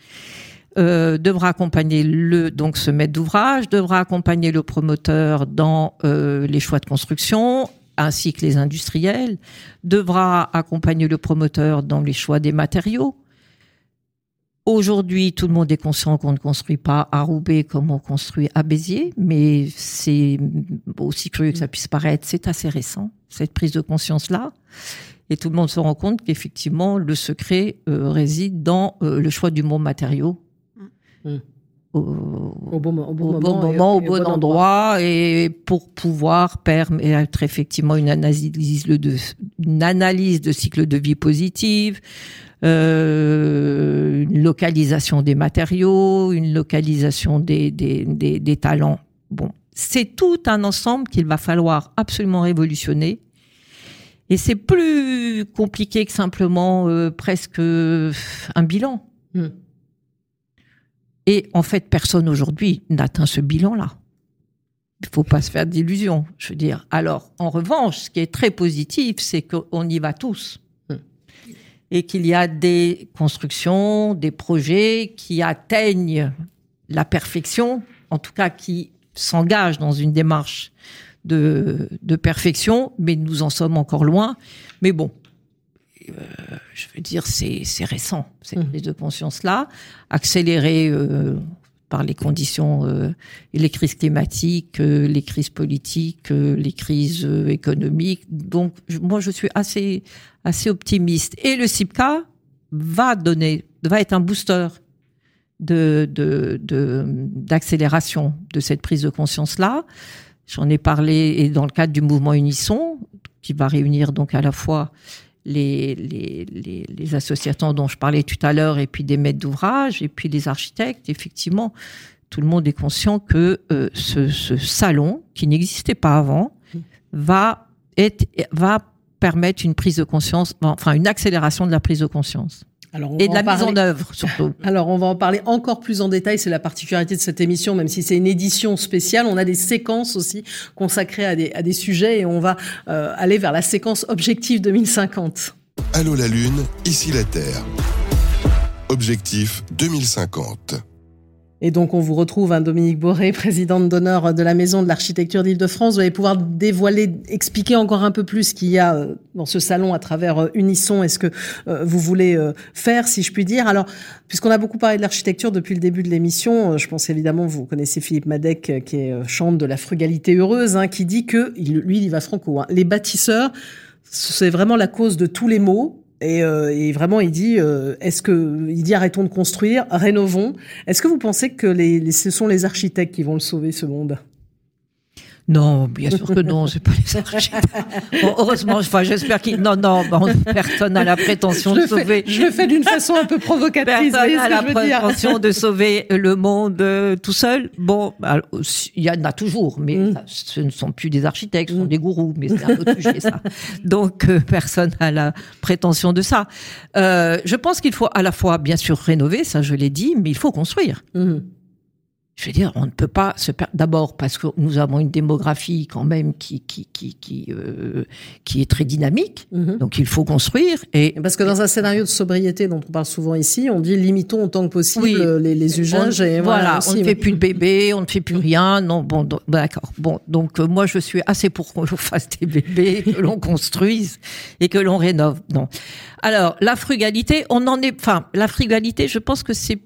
Euh, devra accompagner le donc ce maître d'ouvrage, devra accompagner le promoteur dans euh, les choix de construction ainsi que les industriels, devra accompagner le promoteur dans les choix des matériaux. Aujourd'hui, tout le monde est conscient qu'on ne construit pas à Roubaix comme on construit à Béziers, mais c'est aussi curieux que ça puisse paraître, c'est assez récent, cette prise de conscience-là. Et tout le monde se rend compte qu'effectivement, le secret euh, réside dans le choix du bon matériau au, bon, moment, au bon, endroit, et pour pouvoir permettre effectivement une analyse de, une analyse de cycle de vie positive, euh, une localisation des matériaux, une localisation des, des, des, des talents. Bon, c'est tout un ensemble qu'il va falloir absolument révolutionner. Et c'est plus compliqué que simplement euh, presque un bilan. Hmm. Et en fait, personne aujourd'hui n'atteint ce bilan-là. Il faut pas se faire d'illusions. Je veux dire. Alors, en revanche, ce qui est très positif, c'est qu'on y va tous. Hmm. Et qu'il y a des constructions, des projets qui atteignent la perfection, en tout cas qui s'engagent dans une démarche de, de perfection, mais nous en sommes encore loin. Mais bon, je veux dire, c'est récent, cette mmh. prise de conscience-là, accélérée euh, par les conditions euh, et les crises climatiques, les crises politiques, les crises économiques. Donc, moi, je suis assez, assez optimiste. Et le CIPCA va donner, va être un booster de d'accélération de, de cette prise de conscience-là. J'en ai parlé et dans le cadre du mouvement Unisson, qui va réunir donc à la fois les, les, les, associations dont je parlais tout à l'heure, et puis des maîtres d'ouvrage, et puis les architectes, effectivement, tout le monde est conscient que euh, ce, ce, salon, qui n'existait pas avant, va, être, va permettre une prise de conscience, enfin une accélération de la prise de conscience et de la mise en œuvre surtout. <laughs> Alors on va en parler encore plus en détail, c'est la particularité de cette émission, même si c'est une édition spéciale, on a des séquences aussi consacrées à des, à des sujets et on va euh, aller vers la séquence Objectif 2050. Allô la Lune, ici la Terre. Objectif 2050. Et donc, on vous retrouve, hein, Dominique Boré, <laughs> présidente d'honneur de la Maison de l'Architecture d'Île-de-France. Vous allez pouvoir dévoiler, expliquer encore un peu plus ce qu'il y a euh, dans ce salon à travers euh, Unisson et ce que euh, vous voulez faire, si je puis dire. Alors, puisqu'on a beaucoup parlé de l'architecture depuis le début de l'émission, je pense évidemment, vous connaissez Philippe Madec, qui est chante de la frugalité heureuse, hein, qui dit que, lui, il va franco, hein, les bâtisseurs, c'est vraiment la cause de tous les maux euh, et, vraiment, il dit, euh, est-ce que, il dit, arrêtons de construire, rénovons. Est-ce que vous pensez que les, ce sont les architectes qui vont le sauver ce monde? Non, bien sûr que non, c'est pas les architectes. heureusement, enfin, j'espère qu'il. Non, non, personne n'a la prétention de sauver. je le fais d'une façon un peu provocatrice. Personne n'a la prétention de sauver le monde euh, tout seul. Bon, il y en a toujours, mais mm. ce ne sont plus des architectes, ce sont mm. des gourous, mais c'est un autre sujet, ça. <laughs> Donc, euh, personne n'a la prétention de ça. Euh, je pense qu'il faut à la fois, bien sûr, rénover, ça je l'ai dit, mais il faut construire. Mm. Je veux dire, on ne peut pas se perdre. D'abord parce que nous avons une démographie quand même qui qui qui qui, euh, qui est très dynamique. Mhm. Donc il faut construire et parce que dans un scénario de sobriété dont on parle souvent ici, on dit limitons autant que possible les, les, usages. et voilà, on ne fait plus de bébés, on ne fait plus rien. Non, bon, d'accord. Bon, donc euh, moi je suis assez pour qu'on <laughs> fasse des bébés, que l'on construise et que l'on rénove. Non. Alors la frugalité, on en est. Enfin, la frugalité, je pense que c'est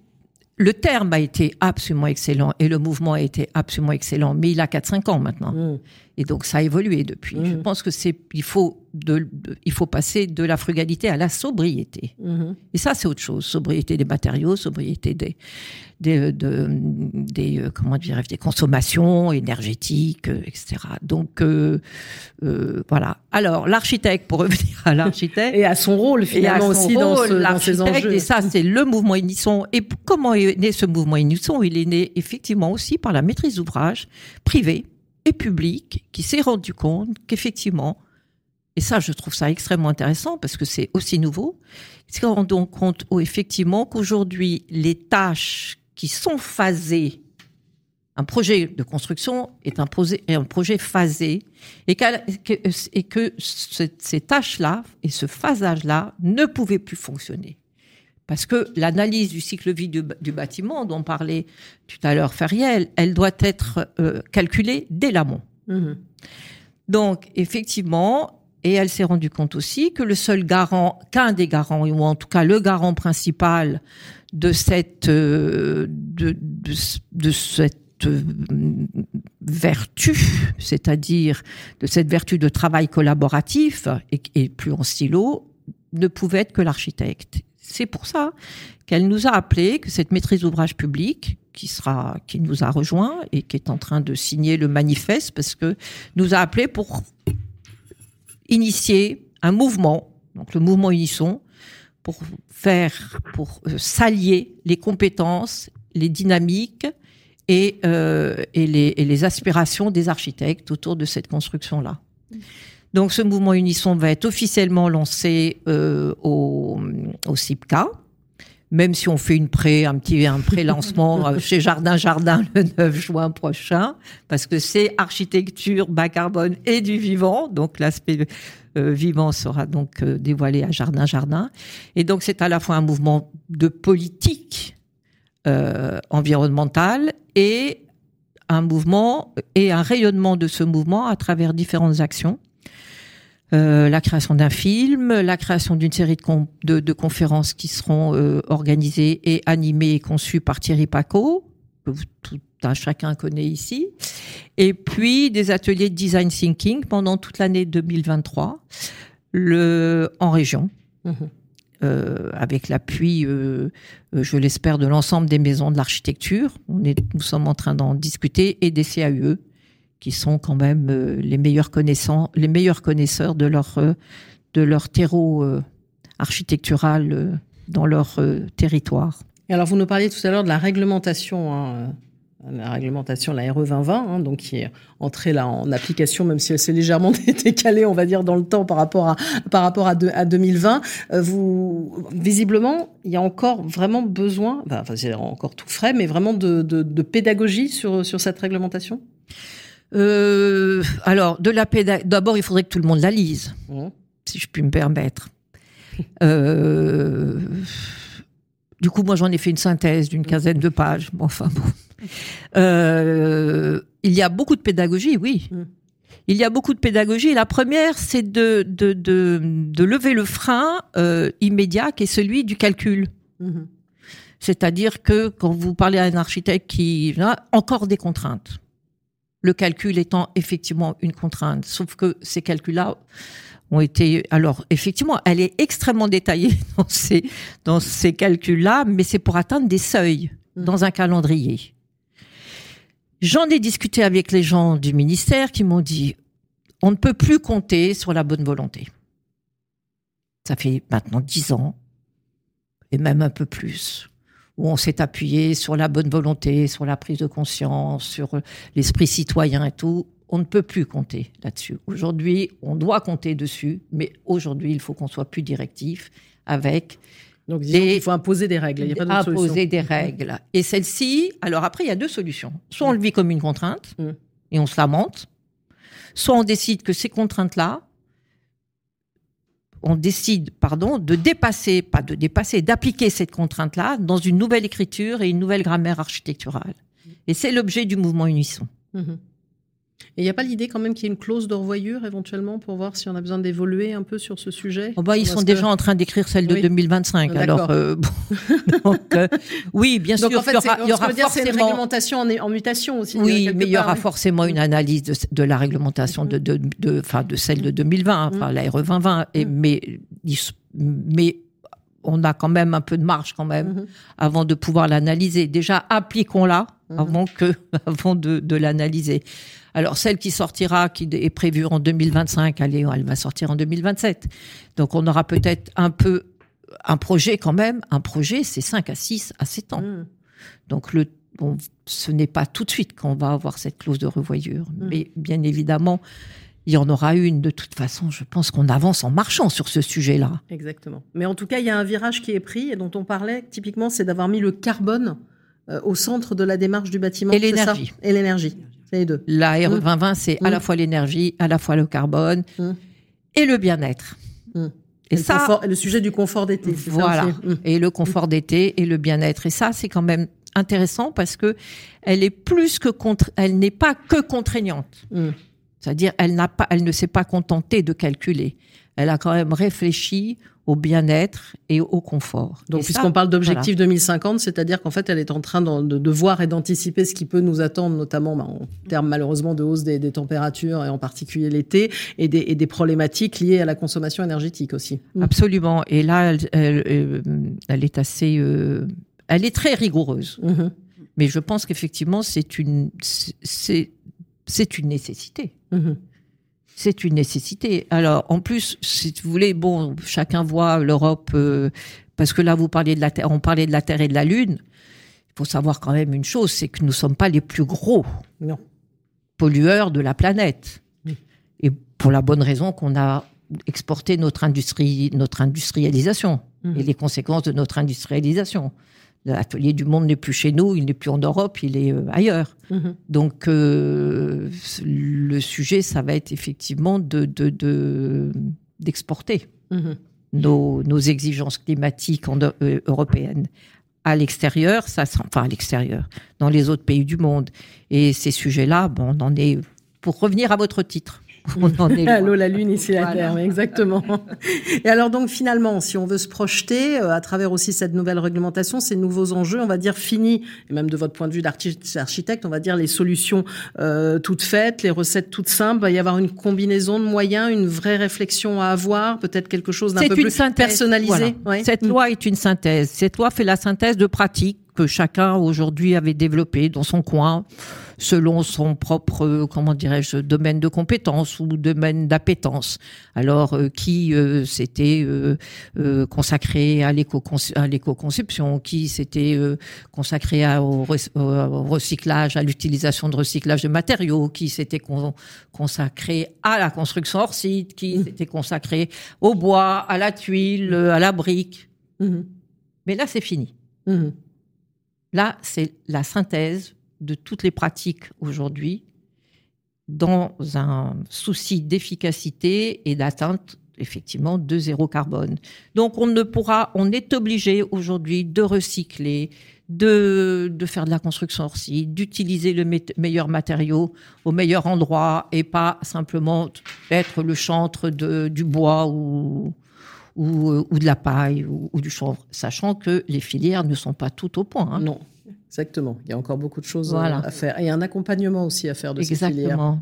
le terme a été absolument excellent et le mouvement a été absolument excellent, mais il a 4-5 ans maintenant. Mm. Et donc ça a évolué depuis. Je mm. pense que c'est il faut de, il faut passer de la frugalité à la sobriété. Mm-hmm. Et ça c'est autre chose. Sobriété des matériaux, sobriété des des, de, des euh, comment dire des consommations énergétiques, euh, etc. Donc euh, voilà. Alors l'architecte, pour revenir à l'architecte et à son rôle finalement aussi dans, ces enjeux. Et ça c'est le mouvement Unisson. Et comment est né ce mouvement Unisson? Il est né effectivement aussi par la maîtrise d'ouvrage privée et publique qui s'est rendu compte qu'effectivement et ça, je trouve ça extrêmement intéressant parce que c'est aussi nouveau. Il s'est rendu compte, effectivement, qu'aujourd'hui, les tâches qui sont phasés. Un projet de construction est un projet, un projet phasé et, et que ces tâches-là et ce phasage-là ne pouvaient plus fonctionner. Parce que l'analyse du cycle vie du, bâtiment dont parlait tout à l'heure Feriel, elle doit être euh, calculée dès l'amont. Mmh. Donc, effectivement, et elle s'est rendue compte aussi que le seul garant, qu'un des garants, ou en tout cas le garant principal de cette euh, de, de, cette euh, vertu, c'est-à-dire de cette vertu de travail collaboratif et, plus en stylo, ne pouvait être que l'architecte. C'est pour ça qu'elle nous a appelé, que cette maîtrise d'ouvrage public, qui sera, qui nous a rejoint et qui est en train de signer le manifeste, parce que nous a appelé pour initier un mouvement, donc le mouvement Unisson, pour faire, pour euh, s'allier les compétences, les dynamiques et, euh, et, les, et, les, aspirations des architectes autour de cette construction-là. Donc ce mouvement Unisson va être officiellement lancé euh, au, au CIPCA, même si on fait une pré, un petit un pré-lancement <laughs> euh, chez Jardin Jardin le 9 juin prochain, parce que c'est architecture bas carbone et du vivant, donc l'aspect euh, vivant sera donc euh, dévoilé à Jardin Jardin, et donc c'est à la fois un mouvement de politique euh, environnementale et un mouvement et un rayonnement de ce mouvement à travers différentes actions. Euh, la création d'un film, la création d'une série de, de, conférences qui seront euh, organisées et animées et conçues par Thierry Paco, que tout un chacun connaît ici, et puis des ateliers de design thinking pendant toute l'année 2023 le, en région. Mmh. Euh, avec l'appui, euh, je l'espère, de l'ensemble des maisons de l'architecture. On est, nous sommes en train d'en discuter et des CAUE qui sont quand même euh, les meilleurs connaissants, les meilleurs connaisseurs de leur euh, de leur terreau euh, architectural dans leur territoire. Et alors, vous nous parliez tout à l'heure de la réglementation. Hein, la réglementation, la RE 2020, hein, donc qui est entrée là en application, même si elle s'est légèrement <laughs> décalée, on va dire, dans le temps par rapport à par rapport à, à 2020. vous, visiblement, il y a encore vraiment besoin, enfin, c'est encore tout frais, mais vraiment de, de, de pédagogie sur sur cette réglementation? Euh, alors, de la pédagogie. D'abord, il faudrait que tout le monde la lise, mmh. si je puis me permettre. <laughs> Euh, du coup, moi, j'en ai fait une synthèse d'une quinzaine de pages. enfin bon. Euh, il y a beaucoup de pédagogie, oui. Mmh. Il y a beaucoup de pédagogie. La première, c'est de, de, de, de, lever le frein immédiat qui est celui du calcul. Mmh. C'est-à-dire que quand vous parlez à un architecte qui a encore des contraintes, le calcul étant effectivement une contrainte. Sauf que ces calculs-là ont été, alors effectivement, elle est extrêmement détaillée <laughs> dans ces, dans ces calculs-là, mais c'est pour atteindre des seuils mmh. dans un calendrier. J'en ai discuté avec les gens du ministère qui m'ont dit on ne peut plus compter sur la bonne volonté. Ça fait maintenant dix ans, et même un peu plus, où on s'est appuyé sur la bonne volonté, sur la prise de conscience, sur l'esprit citoyen et tout. On ne peut plus compter là-dessus. Aujourd'hui, on doit compter dessus, mais aujourd'hui, il faut qu'on soit plus directif avec donc, il faut imposer des règles. Il y a pas imposer des règles. Et celle-ci, alors après, il y a deux solutions. Soit on le vit comme une contrainte mm. et on se lamente, soit on décide que ces contraintes-là, on décide, pardon, de dépasser, pas de dépasser, d'appliquer cette contrainte-là dans une nouvelle écriture et une nouvelle grammaire architecturale. Et c'est l'objet du mouvement Unisson. Mm-hmm. Et il n'y a pas l'idée quand même qu'il y ait une clause de revoyure éventuellement pour voir si on a besoin d'évoluer un peu sur ce sujet? Oh bah, Ils sont déjà en train d'écrire celle de 2025. Alors, euh, <laughs> euh, oui, bien sûr, en fait, il y aura, forcément... C'est une réglementation en, mutation aussi. Oui, mais il y aura forcément une analyse de, la réglementation de, de, de, de, celle de 2020, enfin, la RE 2020. Et, mm. mais, mais on a quand même un peu de marge quand même mm-hmm. avant de pouvoir l'analyser. Déjà, appliquons-la mm-hmm. avant que, <laughs> avant de, de l'analyser. Alors celle qui sortira, qui est prévue en 2025, elle, elle va sortir en 2027. Donc on aura peut-être un peu un projet quand même. Un projet, c'est 5 à 6 à 7 ans. Mm. Donc le, bon, ce n'est pas tout de suite qu'on va avoir cette clause de revoyure. Mm. Mais bien évidemment, il y en aura une. De toute façon, je pense qu'on avance en marchant sur ce sujet-là. Exactement. Mais en tout cas, il y a un virage qui est pris et dont on parlait. Typiquement, c'est d'avoir mis le carbone euh, au centre de la démarche du bâtiment. Et l'énergie. Et l'énergie. La RE 2020, c'est à la mm. fois l'énergie, à la fois le carbone mm. et le bien-être. Mm. Et, ça, le, sujet du confort d'été. Voilà. Et le confort d'été et le bien-être. Et ça, c'est quand même intéressant parce que elle est plus que contre, elle n'est pas que contraignante. C'est-à-dire, elle n'a pas, elle ne s'est pas contentée de calculer. Elle a quand même réfléchi au bien-être et au confort. Donc, puisqu'on parle d'objectif 2050, c'est-à-dire qu'en fait, elle est en train de, voir et d'anticiper ce qui peut nous attendre, notamment bah, en termes malheureusement de hausse des, températures et en particulier l'été, et des, problématiques liées à la consommation énergétique aussi. Mm. Absolument. Et là, elle, euh, est assez, euh, elle est très rigoureuse. Mm-hmm. Mais je pense qu'effectivement, c'est une, c'est, une nécessité. Mm-hmm c'est une nécessité. Alors, en plus, si vous voulez, bon, chacun voit l'Europe, euh, parce que là, vous parliez de la Terre, on parlait de la Terre et de la Lune. Il faut savoir quand même une chose, c'est que nous ne sommes pas les plus gros pollueurs de la planète. Et pour la bonne raison qu'on a exporté notre industrie, notre industrialisation mmh. et les conséquences de notre industrialisation. L'atelier du monde n'est plus chez nous, il n'est plus en Europe, il est euh, ailleurs. Mhm. Donc euh, le sujet, ça va être effectivement de, d'exporter mhm. nos, nos, exigences climatiques en, euh, européennes à l'extérieur, ça, enfin à l'extérieur, dans les autres pays du monde. Et ces sujets-là, bon, on en est. Pour revenir à votre titre, on en est Allô, la Lune, ici la Terre, exactement. Et alors donc finalement, si on veut se projeter euh, à travers aussi cette nouvelle réglementation, ces nouveaux enjeux, on va dire finis, et même de votre point de vue d'architecte, on va dire les solutions euh, toutes faites, les recettes toutes simples, il va y avoir une combinaison de moyens, une vraie réflexion à avoir, peut-être quelque chose d'un peu plus personnalisé. Cette loi est une synthèse. Cette loi fait la synthèse de pratiques que chacun aujourd'hui avait développé dans son coin selon son propre, comment dirais-je, domaine de compétence ou domaine d'appétence. Alors, euh, qui euh, s'était euh, consacré à l'éco-conception, qui s'était consacré au, recyclage, à l'utilisation de recyclage de matériaux, qui s'était consacré à la construction hors site, qui mmh. s'était consacré au bois, à la tuile, à la brique. Mmh. Mais là, c'est fini. Mmh. Là, c'est la synthèse de toutes les pratiques aujourd'hui dans un souci d'efficacité et d'atteinte effectivement de zéro carbone. Donc on ne pourra, on est obligé aujourd'hui de recycler, de, de faire de la construction hors site, d'utiliser le meilleur matériau au meilleur endroit et pas simplement être le chantre du bois ou, ou, ou de la paille ou, du chanvre, sachant que les filières ne sont pas toutes au point. Hein. Non. Exactement. Il y a encore beaucoup de choses euh, à faire. Et un accompagnement aussi à faire de ces filières. Exactement.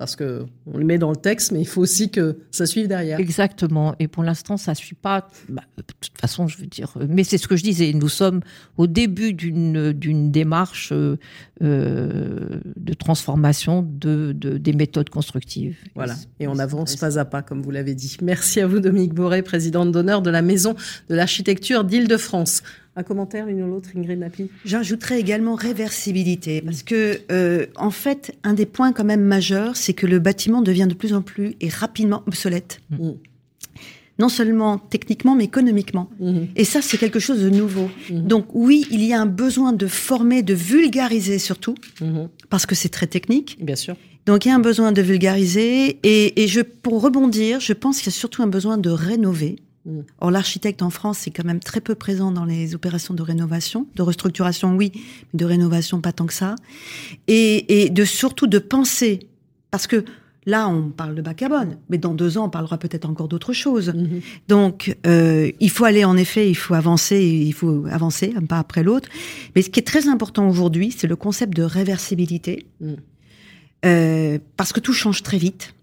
Parce que on le met dans le texte, mais il faut aussi que ça suive derrière. Exactement. Et pour l'instant, ça suit pas. Bah, de toute façon, je veux dire, mais c'est ce que je disais. Nous sommes au début d'une d'une démarche euh, de transformation de, de, des méthodes constructives. Voilà. Et on avance pas à pas, comme vous l'avez dit. Merci à vous, Dominique Boré, présidente d'honneur de la Maison de l'Architecture d'Île-de-France. Un commentaire, l'une ou l'autre, Ingrid Napi J'ajouterais également réversibilité, parce que, euh, en fait, un des points quand même majeurs, c'est que le bâtiment devient de plus en plus et rapidement obsolète. Mm. Non seulement techniquement, mais économiquement. Mm-hmm. Et ça, c'est quelque chose de nouveau. Donc oui, il y a un besoin de former, de vulgariser surtout, mm-hmm. parce que c'est très technique. Bien sûr. Donc il y a un besoin de vulgariser. Et, et je, pour rebondir, je pense qu'il y a surtout un besoin de rénover. Mm. Or, l'architecte en France est quand même très peu présent dans les opérations de rénovation, de restructuration, oui, mais de rénovation pas tant que ça, et, de surtout de penser, parce que là, on parle de bas carbone, mais dans deux ans, on parlera peut-être encore d'autres choses. Mm-hmm. Donc, euh, il faut aller en effet, il faut avancer, il faut avancer un pas après l'autre. Mais ce qui est très important aujourd'hui, c'est le concept de réversibilité, mm. euh, parce que tout change très vite.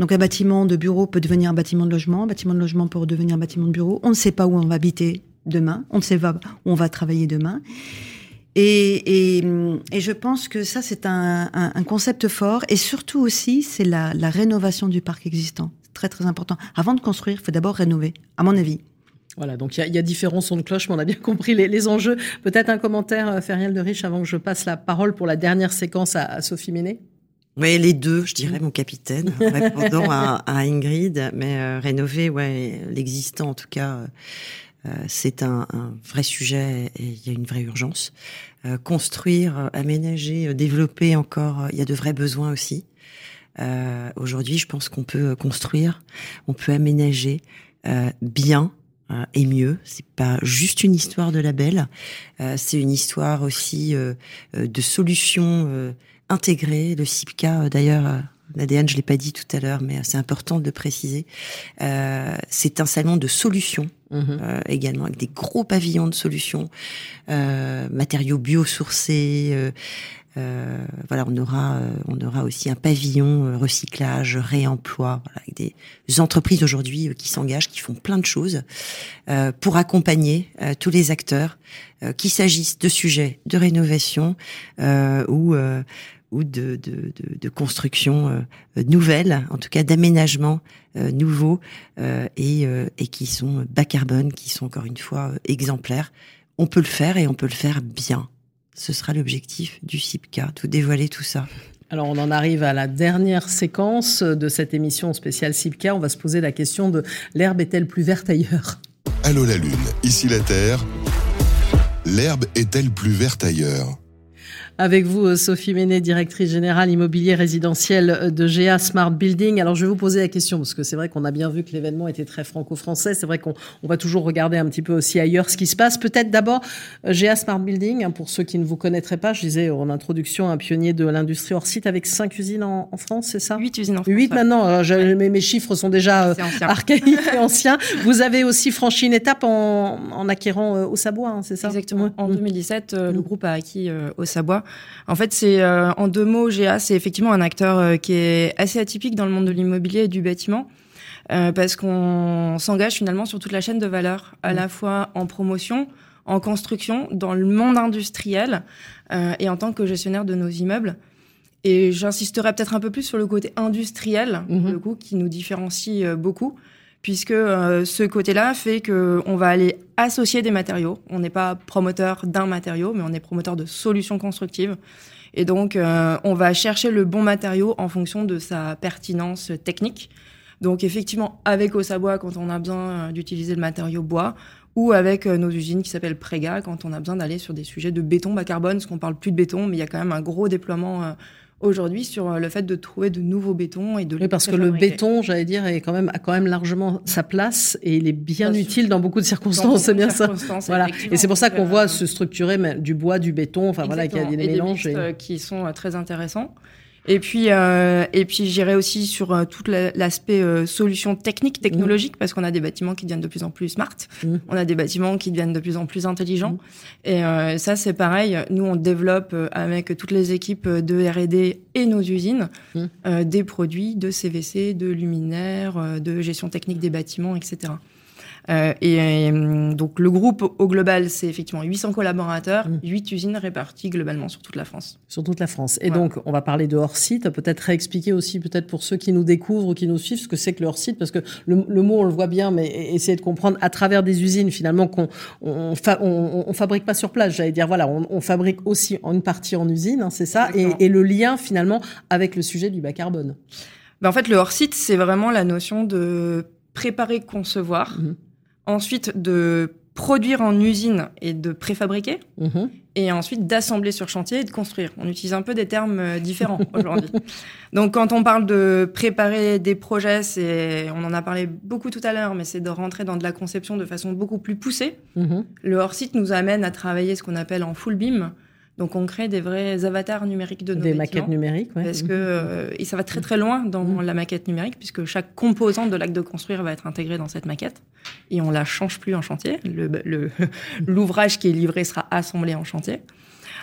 Donc un bâtiment de bureau peut devenir un bâtiment de logement, un bâtiment de logement peut devenir un bâtiment de bureau. On ne sait pas où on va habiter demain, on ne sait pas où on va travailler demain. Et, je pense que ça, c'est un, concept fort. Et surtout aussi, c'est la, la, rénovation du parc existant. Très, très important. Avant de construire, il faut d'abord rénover, à mon avis. Voilà, donc il y, a différents sons de cloche, mais on a bien <laughs> compris les, enjeux. Peut-être un commentaire, euh, Feriel de Riche, avant que je passe la parole pour la dernière séquence à, à Sophie Ménet oui, les deux, je dirais, mon capitaine, <laughs> répondant à, à, Ingrid. Mais euh, rénover, ouais, l'existant, en tout cas, euh, euh, c'est un, un, vrai sujet et il y a une vraie urgence. Euh, construire, aménager, développer encore, il y a de vrais besoins aussi. Aujourd'hui, je pense qu'on peut construire, on peut aménager bien, et mieux. C'est pas juste une histoire de label, euh, c'est une histoire aussi euh, de solutions intégré. Le CIPCA, euh, d'ailleurs, euh, l'ADN, je l'ai pas dit tout à l'heure, mais c'est important de le préciser. Euh, c'est un salon de solutions mhm. euh, également, avec des gros pavillons de solutions, euh, matériaux biosourcés. Euh, voilà, on aura, on aura aussi un pavillon recyclage, réemploi, voilà, avec des entreprises aujourd'hui qui s'engagent, qui font plein de choses pour accompagner tous les acteurs, qu'il s'agisse de sujets de rénovation ou ou de, de, de, de construction euh, nouvelle, en tout cas d'aménagement euh, nouveau euh, et, euh, et qui sont bas carbone, qui sont encore une fois exemplaires. On peut le faire et on peut le faire bien. Ce sera l'objectif du CIPCA, tout dévoiler tout ça. Alors on en arrive à la dernière séquence de cette émission spéciale CIPCA. On va se poser la question de l'herbe est-elle plus verte ailleurs? Allô la Lune, ici la Terre. L'herbe est-elle plus verte ailleurs? Avec vous, euh, Sophie Ménet, directrice générale immobilier résidentiel euh, de GA Smart Building. Alors, je vais vous poser la question, parce que c'est vrai qu'on a bien vu que l'événement était très franco-français. C'est vrai qu'on on va toujours regarder un petit peu aussi ailleurs ce qui se passe. Peut-être d'abord, euh, GA Smart Building, hein, pour ceux qui ne vous connaîtraient pas, je disais en introduction, un pionnier de l'industrie hors site avec cinq usines en, en France, c'est ça? Huit usines en France. Huit maintenant. Je, mes, mes, chiffres sont déjà archaïques et <laughs> anciens. Vous avez aussi franchi une étape en, en acquérant au Sabois, hein, c'est ça? Exactement. En 2017, mmh. le groupe a acquis au Sabois en fait, c'est euh, en deux mots, GA, c'est effectivement un acteur euh, qui est assez atypique dans le monde de l'immobilier et du bâtiment. Euh, parce qu'on s'engage finalement sur toute la chaîne de valeur, à la fois en promotion, en construction, dans le monde industriel et en tant que gestionnaire de nos immeubles. Et j'insisterai peut-être un peu plus sur le côté industriel, mmh. le coup, qui nous différencie beaucoup puisque euh, ce côté-là fait que on va aller associer des matériaux. On n'est pas promoteur d'un matériau, mais on est promoteur de solutions constructives. Et donc, euh, on va chercher le bon matériau en fonction de sa pertinence technique. Donc, effectivement, avec Osabois, quand on a besoin euh, d'utiliser le matériau bois, ou avec nos usines qui s'appellent Préga, quand on a besoin d'aller sur des sujets de béton bas carbone, parce qu'on parle plus de béton, mais il y a quand même un gros déploiement aujourd'hui sur euh, le fait de trouver de nouveaux bétons et de oui, parce que le béton, j'allais dire, est quand même a quand même largement sa place et il est bien utile dans beaucoup de circonstances, c'est bien ça. Voilà. Et c'est pour ça qu'on voit euh, se structurer du bois, du béton, enfin voilà, qu'il y a des mélanges et... qui sont euh, très intéressants. Et puis, euh, et puis j'irai aussi sur euh, tout l'aspect euh, solution technique, technologique, parce qu'on a des bâtiments qui deviennent de plus en plus smart, mmh. on a des bâtiments qui deviennent de plus en plus intelligents. Mmh. Et ça, c'est pareil. Nous, on développe avec toutes les équipes de R&D et nos usines mmh. des produits de CVC, de luminaires, de gestion technique des bâtiments, etc. Euh, et, euh, donc le groupe au global, c'est effectivement 800 collaborateurs, 8 mmh. usines réparties globalement sur toute la France. Sur toute la France. Et donc on va parler de hors site. Peut-être réexpliquer aussi, peut-être pour ceux qui nous découvrent ou qui nous suivent, ce que c'est que le hors site, parce que le, mot on le voit bien, mais essayer de comprendre à travers des usines finalement qu'on on, on, fabrique pas sur place. J'allais dire voilà, on, fabrique aussi en une partie en usine, hein, c'est ça, et, le lien finalement avec le sujet du bas carbone. Ben en fait, le hors site, c'est vraiment la notion de préparer, concevoir. Mmh ensuite de produire en usine et de préfabriquer, mhm. et ensuite d'assembler sur chantier et de construire. On utilise un peu des termes euh, différents <laughs> aujourd'hui. Donc quand on parle de préparer des projets, c'est, on en a parlé beaucoup tout à l'heure, mais c'est de rentrer dans de la conception de façon beaucoup plus poussée. Mhm. Le hors-site nous amène à travailler ce qu'on appelle en full beam, donc on crée des vrais avatars numériques de nos Des maquettes numériques, ouais. Parce que euh, et ça va très très loin dans mmh. la maquette numérique puisque chaque composante de l'acte de construire va être intégrée dans cette maquette et on la change plus en chantier. Le <laughs> l'ouvrage qui est livré sera assemblé en chantier.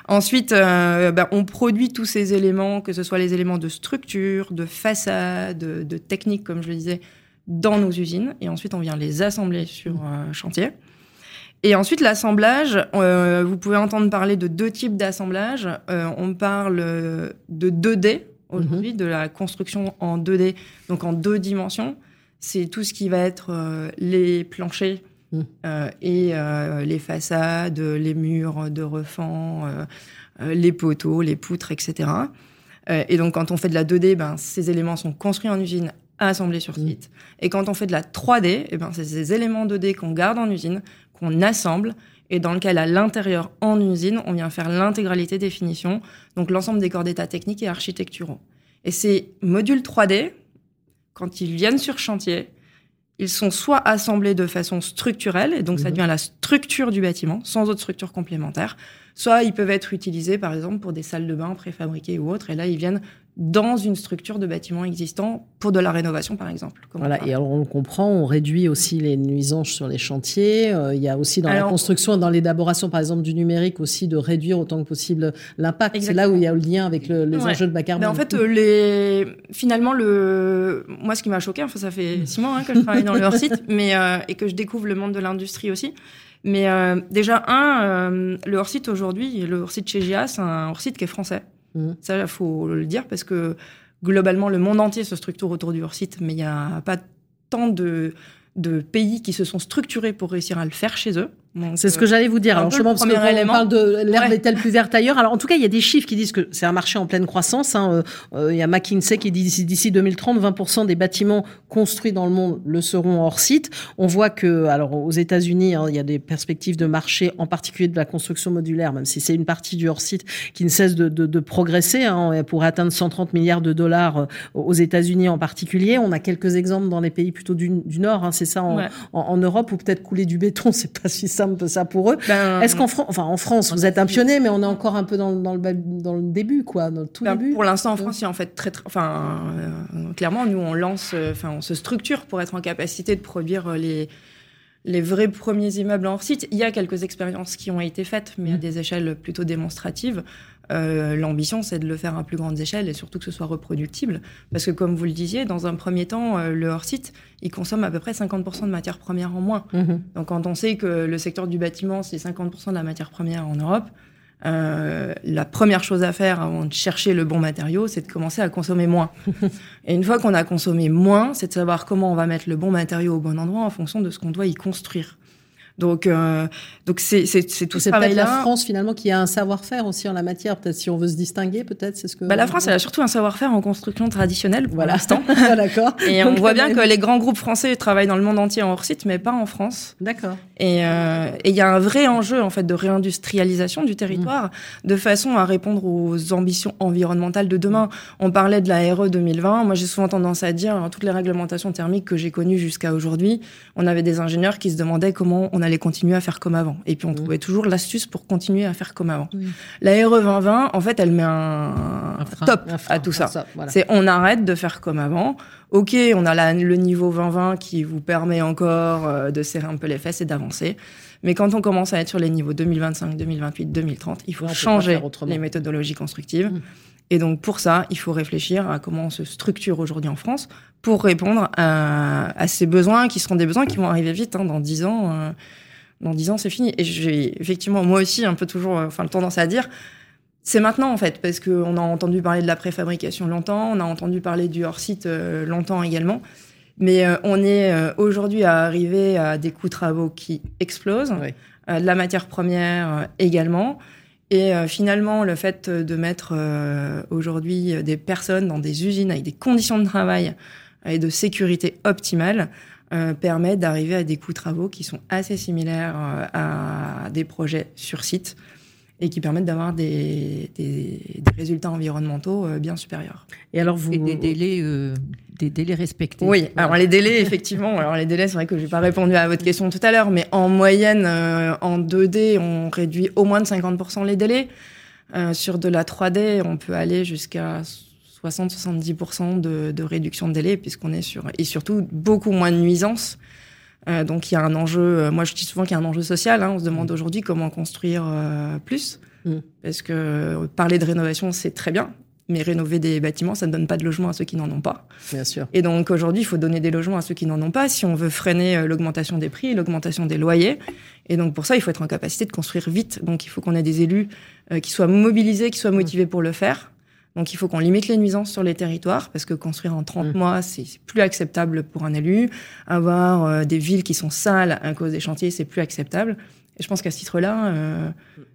Ensuite, euh, bah, on produit tous ces éléments, que ce soit les éléments de structure, de façade, de, technique, comme je le disais, dans nos usines. Et ensuite, on vient les assembler sur euh, chantier. Et ensuite, l'assemblage, euh, vous pouvez entendre parler de deux types d'assemblage. Euh, on parle de 2D aujourd'hui, mhm. de la construction en 2D, donc en deux dimensions. C'est tout ce qui va être euh, les planchers mhm. et les façades, les murs de refend, les poteaux, les poutres, etc. et donc, quand on fait de la 2D, ben, ces éléments sont construits en usine assemblés sur mhm. site. Et quand on fait de la 3D, eh ben, c'est ces éléments 2D qu'on garde en usine, qu'on assemble et dans lequel, à l'intérieur, en usine, on vient faire l'intégralité des finitions, donc l'ensemble des corps d'état techniques et architecturaux. Et ces modules 3D, quand ils viennent sur chantier, ils sont soit assemblés de façon structurelle, et donc ça mhm. devient la structure du bâtiment, sans autre structure complémentaire, soit ils peuvent être utilisés, par exemple, pour des salles de bain préfabriquées ou autres, et là, ils viennent dans une structure de bâtiment existant pour de la rénovation, par exemple. Voilà, et alors on le comprend, on réduit aussi les nuisances sur les chantiers. Euh, il y a aussi dans la construction et dans l'élaboration, par exemple, du numérique, aussi de réduire autant que possible l'impact. C'est là où il y a le lien avec les enjeux de bas carbone. en fait, euh, les... finalement, le... moi, ce qui m'a choqué, enfin, ça fait six mois hein, que je travaille dans le hors-site, <laughs> mais euh, et que je découvre le monde de l'industrie aussi. Mais déjà, un, le hors-site aujourd'hui, le hors-site chez GIA, c'est un hors-site qui est français. Mmh. Ça, il faut le dire parce que globalement, le monde entier se structure autour du hors-site, mais il n'y a pas tant de, de pays qui se sont structurés pour réussir à le faire chez eux. C'est ce que j'allais vous dire. Alors, justement, parce parle de l'herbe est-elle plus verte ailleurs? Alors, en tout cas, il y a des chiffres qui disent que c'est un marché en pleine croissance. Hein. Euh, euh, il y a McKinsey qui dit d'ici 2030, 20% des bâtiments construits dans le monde le seront hors site. On voit que, alors, aux États-Unis, hein, il y a des perspectives de marché, en particulier de la construction modulaire, même si c'est une partie du hors site qui ne cesse de, de, de progresser hein, pour atteindre 130 milliards de dollars euh, aux États-Unis en particulier. On a quelques exemples dans les pays plutôt du, du Nord. Hein, c'est ça en, en, en, Europe ou peut-être couler du béton, <laughs> c'est pas si simple un peu ça pour eux. Ben, Est-ce qu'en enfin en France, vous êtes un pionnier, mais on est encore un peu dans, dans, le, dans le début, quoi, dans le tout ben, début. Pour l'instant, en France, il y a en fait très, très enfin, euh, clairement, nous on lance, euh, enfin, on se structure pour être en capacité de produire euh, les les vrais premiers immeubles en site. Il y a quelques expériences qui ont été faites, mais à mmh. des échelles plutôt démonstratives. Euh, l'ambition, c'est de le faire à plus grande échelle et surtout que ce soit reproductible. Parce que, comme vous le disiez, dans un premier temps, euh, le hors-site, il consomme à peu près 50% de matières premières en moins. Mhm. Donc, quand on sait que le secteur du bâtiment, c'est 50% de la matière première en Europe, euh, la première chose à faire avant de chercher le bon matériau, c'est de commencer à consommer moins. <laughs> et une fois qu'on a consommé moins, c'est de savoir comment on va mettre le bon matériau au bon endroit en fonction de ce qu'on doit y construire. Donc, euh, donc c'est c'est tout ce travail là. la France finalement qui a un savoir-faire aussi en la matière. Peut-être si on veut se distinguer, peut-être c'est ce que. Bah, la France, elle a surtout un savoir-faire en construction traditionnelle pour l'instant. <laughs> D'accord. Et on voit bien que les grands groupes français travaillent dans le monde entier en hors site, mais pas en France. D'accord. Euh, et il y a un vrai enjeu en fait de réindustrialisation du territoire de façon à répondre aux ambitions environnementales de demain. On parlait de la RE 2020. Moi, j'ai souvent tendance à dire hein, toutes les réglementations thermiques que j'ai connues jusqu'à aujourd'hui, on avait des ingénieurs qui se demandaient comment on allait continuer à faire comme avant. Et puis on trouvait toujours l'astuce pour continuer à faire comme avant. La RE 2020, en fait, elle met un, top à tout ça. C'est on arrête de faire comme avant. Ok, on a le niveau 2020 qui vous permet encore euh, de serrer un peu les fesses et d'avancer. Mais quand on commence à être sur les niveaux 2025, 2028, 2030, il faut changer les méthodologies constructives. Mmh. Et donc pour ça, il faut réfléchir à comment on se structure aujourd'hui en France pour répondre à, ces besoins qui seront des besoins qui vont arriver vite. Hein, dans 10 ans, euh, dans 10 ans, c'est fini. Et j'ai effectivement, moi aussi, un peu toujours, euh, enfin, tendance à dire, c'est maintenant en fait, parce qu'on a entendu parler de la préfabrication longtemps, on a entendu parler du hors-site euh, longtemps également. Mais on est aujourd'hui à arriver à des coûts de travaux qui explosent, de la matière première également. Et finalement, le fait de mettre aujourd'hui des personnes dans des usines avec des conditions de travail et de sécurité optimales permet d'arriver à des coûts de travaux qui sont assez similaires à des projets sur site et qui permettent d'avoir des, des, résultats environnementaux euh, bien supérieurs. Et alors vous des délais euh, des délais respectés. Oui, alors les délais effectivement, alors les délais c'est vrai que j'ai pas répondu à votre question tout à l'heure, mais en moyenne euh, en 2D on réduit au moins de 50% les délais. sur de la 3D on peut aller jusqu'à 60-70% de, de réduction de délai puisqu'on est sur et surtout beaucoup moins de nuisances. Euh, donc il y a un enjeu, euh, moi je dis souvent qu'il y a un enjeu social, hein. on se demande mm. aujourd'hui comment construire euh, plus, mm. parce que parler de rénovation c'est très bien, mais rénover des bâtiments ça ne donne pas de logement à ceux qui n'en ont pas. Bien sûr. Et donc aujourd'hui il faut donner des logements à ceux qui n'en ont pas si on veut freiner l'augmentation des prix, l'augmentation des loyers. Et donc pour ça il faut être en capacité de construire vite, donc il faut qu'on ait des élus qui soient mobilisés, qui soient motivés pour le faire. Donc il faut qu'on limite les nuisances sur les territoires parce que construire en 30 mmh. mois, c'est plus acceptable pour un élu. Avoir euh, des villes qui sont sales à cause des chantiers, c'est plus acceptable. Et je pense qu'à ce titre-là, euh,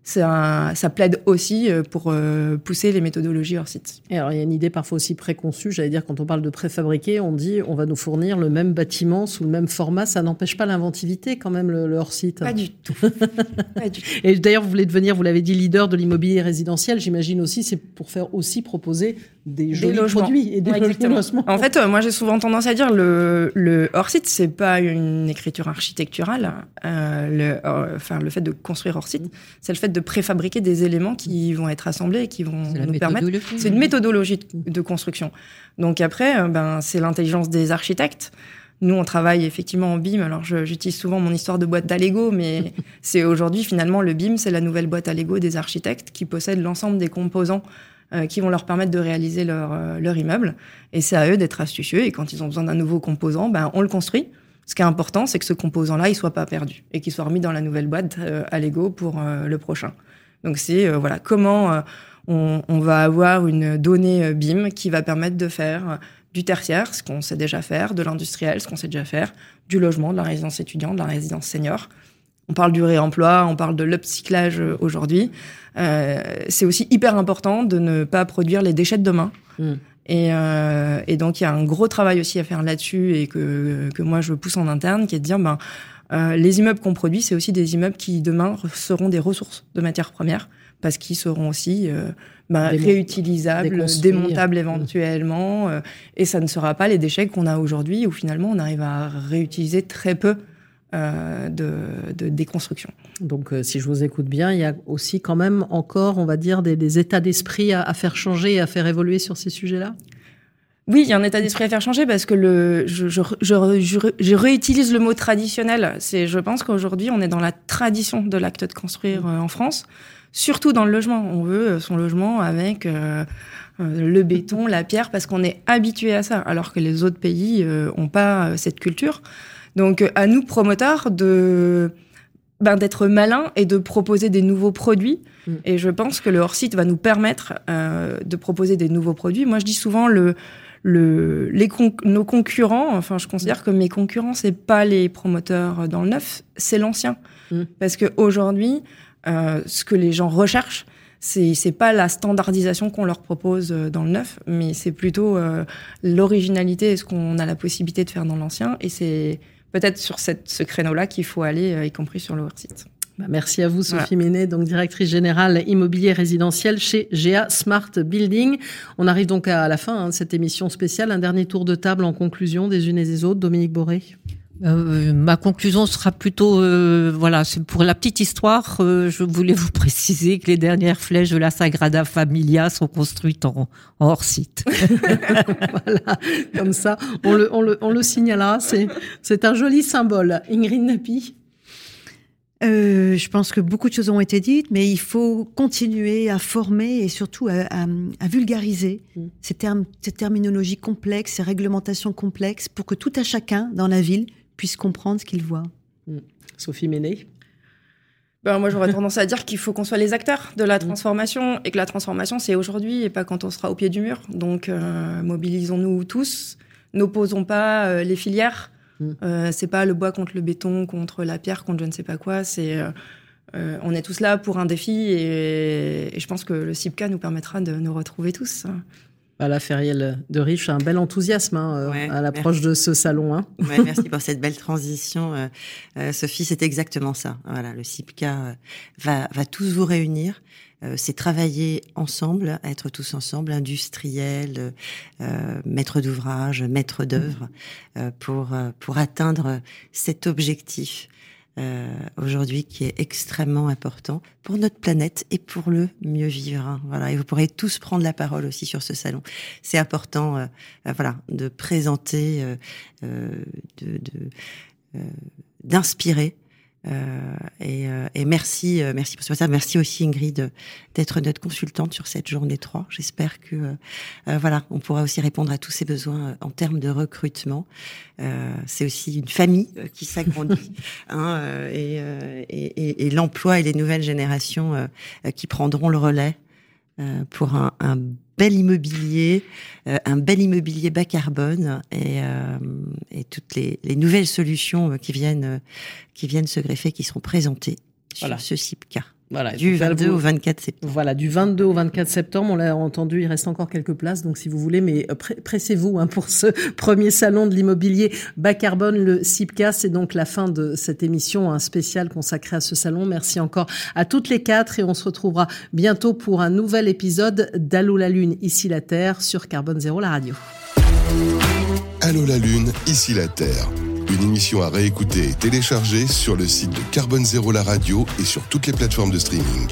ça, ça plaide aussi euh, pour euh, pousser les méthodologies hors site. Et alors, il y a une idée parfois aussi préconçue. J'allais dire, quand on parle de préfabriqué, on dit on va nous fournir le même bâtiment sous le même format. Ça n'empêche pas l'inventivité, quand même, le, hors site. Pas du tout. <laughs> pas du tout. Et d'ailleurs, vous voulez devenir, vous l'avez dit, leader de l'immobilier résidentiel. J'imagine aussi, c'est pour faire aussi proposer des jolis produits et des logements. <laughs> En fait, moi, j'ai souvent tendance à dire le, le hors site, c'est pas une écriture architecturale. le, enfin, le fait de construire hors site, c'est le fait de préfabriquer des éléments qui vont être assemblés et qui vont nous permettre. C'est une méthodologie de construction. Donc après, euh, ben, c'est l'intelligence des architectes. Nous, on travaille effectivement en BIM. Alors, j'utilise souvent mon histoire de boîte à Lego, mais <laughs> c'est aujourd'hui finalement le BIM, c'est la nouvelle boîte à Lego des architectes qui possèdent l'ensemble des composants euh, qui vont leur permettre de réaliser leur, euh, leur immeuble. Et c'est à eux d'être astucieux. Et quand ils ont besoin d'un nouveau composant, ben, on le construit. Ce qui est important, c'est que ce composant-là, il soit pas perdu et qu'il soit remis dans la nouvelle boîte euh, à Lego pour euh, le prochain. Donc c'est voilà comment on, va avoir une donnée BIM qui va permettre de faire du tertiaire, ce qu'on sait déjà faire, de l'industriel, ce qu'on sait déjà faire, du logement, de la résidence étudiante, de la résidence senior. On parle du réemploi, on parle de l'upcyclage aujourd'hui. Euh, c'est aussi hyper important de ne pas produire les déchets de demain. Mmh. Et, euh, et, donc il y a un gros travail aussi à faire là-dessus et que, que moi je pousse en interne, qui est de dire ben euh, les immeubles qu'on produit, c'est aussi des immeubles qui demain seront des ressources de matières premières parce qu'ils seront aussi euh, ben, réutilisables, démontables éventuellement, euh, et ça ne sera pas les déchets qu'on a aujourd'hui où finalement on arrive à réutiliser très peu euh, de, de, déconstruction. Donc, euh, si je vous écoute bien, il y a aussi quand même encore, on va dire, des, des états d'esprit à, à, faire changer et à faire évoluer sur ces sujets-là? Oui, il y a un état d'esprit à faire changer parce que le, je, je, je, je réutilise le mot traditionnel. C'est, je pense qu'aujourd'hui, on est dans la tradition de l'acte de construire euh, en France, surtout dans le logement. On veut son logement avec le béton, la pierre, parce qu'on est habitué à ça, alors que les autres pays n'ont pas cette culture. Donc à nous promoteurs de ben, d'être malins et de proposer des nouveaux produits. Mm. Et je pense que le hors-site va nous permettre euh, de proposer des nouveaux produits. Moi, je dis souvent le, le, les nos concurrents. Enfin, je considère que mes concurrents, c'est pas les promoteurs dans le neuf, c'est l'ancien. Mm. Parce que aujourd'hui, euh, ce que les gens recherchent, c'est c'est pas la standardisation qu'on leur propose euh, dans le neuf, mais c'est plutôt euh, l'originalité et ce qu'on a la possibilité de faire dans l'ancien. Et c'est peut-être sur cette, ce créneau-là qu'il faut aller, y compris sur le site. Bah, merci à vous, Sophie ouais. donc directrice générale immobilier résidentiel chez GA Smart Building. On arrive donc à la fin hein, de cette émission spéciale. Un dernier tour de table en conclusion des unes et des autres. Dominique Boré. Euh, ma conclusion sera plutôt, euh, voilà, c'est pour la petite histoire. Euh, je voulais vous <laughs> préciser que les dernières flèches de la Sagrada Familia sont construites en, hors site. <laughs> voilà, comme ça, on le, on le, on le signalera. C'est, c'est un joli symbole. Ingrid Napi. Euh, je pense que beaucoup de choses ont été dites, mais il faut continuer à former et surtout à, à, à vulgariser mmh. ces, termes, ces terminologies complexes, ces réglementations complexes, pour que tout à chacun dans la ville puisse comprendre ce qu'il voit. Mmh. Sophie Méné ben, moi, j'aurais <laughs> tendance à dire qu'il faut qu'on soit les acteurs de la transformation et que la transformation, c'est aujourd'hui et pas quand on sera au pied du mur. Donc, euh, mobilisons-nous tous, n'opposons pas euh, les filières Mm. Euh, c'est pas le bois contre le béton, contre la pierre, contre je ne sais pas quoi. C'est euh, on est tous là pour un défi et, et, je pense que le CIPCA nous permettra de nous retrouver tous. Voilà, Feriel de Riche, un bel enthousiasme hein, ouais, à l'approche de ce salon. Hein. Ouais, merci pour cette belle transition, euh, euh, Sophie. C'est exactement ça. Voilà, le CIPCA va, va tous vous réunir. Euh, c'est travailler ensemble, être tous ensemble, industriels, euh, maîtres d'ouvrage, maîtres d'œuvre, euh, pour pour atteindre cet objectif euh, aujourd'hui qui est extrêmement important pour notre planète et pour le mieux vivre. Hein. Voilà, et vous pourrez tous prendre la parole aussi sur ce salon. C'est important, euh, voilà, de présenter, euh, de d'inspirer euh, et, euh, et, merci, euh, merci pour ça. Merci aussi Ingrid d'être notre consultante sur cette journée 3. J'espère que voilà, on pourra aussi répondre à tous ces besoins en termes de recrutement. c'est aussi une famille qui s'agrandit <laughs> hein, et, et, et l'emploi et les nouvelles générations qui prendront le relais pour un, un bel immobilier, euh, un bel immobilier bas carbone et, euh, et toutes les, les, nouvelles solutions qui viennent, qui viennent se greffer, qui seront présentées voilà. sur ce CIPCA. Voilà, du 22 au 24 septembre. Voilà, du 22 au 24 septembre, on l'a entendu, il reste encore quelques places, donc si vous voulez, mais euh, pressez-vous hein, pour ce <laughs> premier salon de l'immobilier bas carbone, le CIPCA. C'est donc la fin de cette émission, un spécial consacré à ce salon. Merci encore à toutes les quatre et on se retrouvera bientôt pour un nouvel épisode d'Allô la Lune, ici la Terre, sur Carbone Zéro, la radio. Allô la Lune, ici la Terre. Une émission à réécouter et télécharger sur le site de Carbone Zéro La Radio et sur toutes les plateformes de streaming.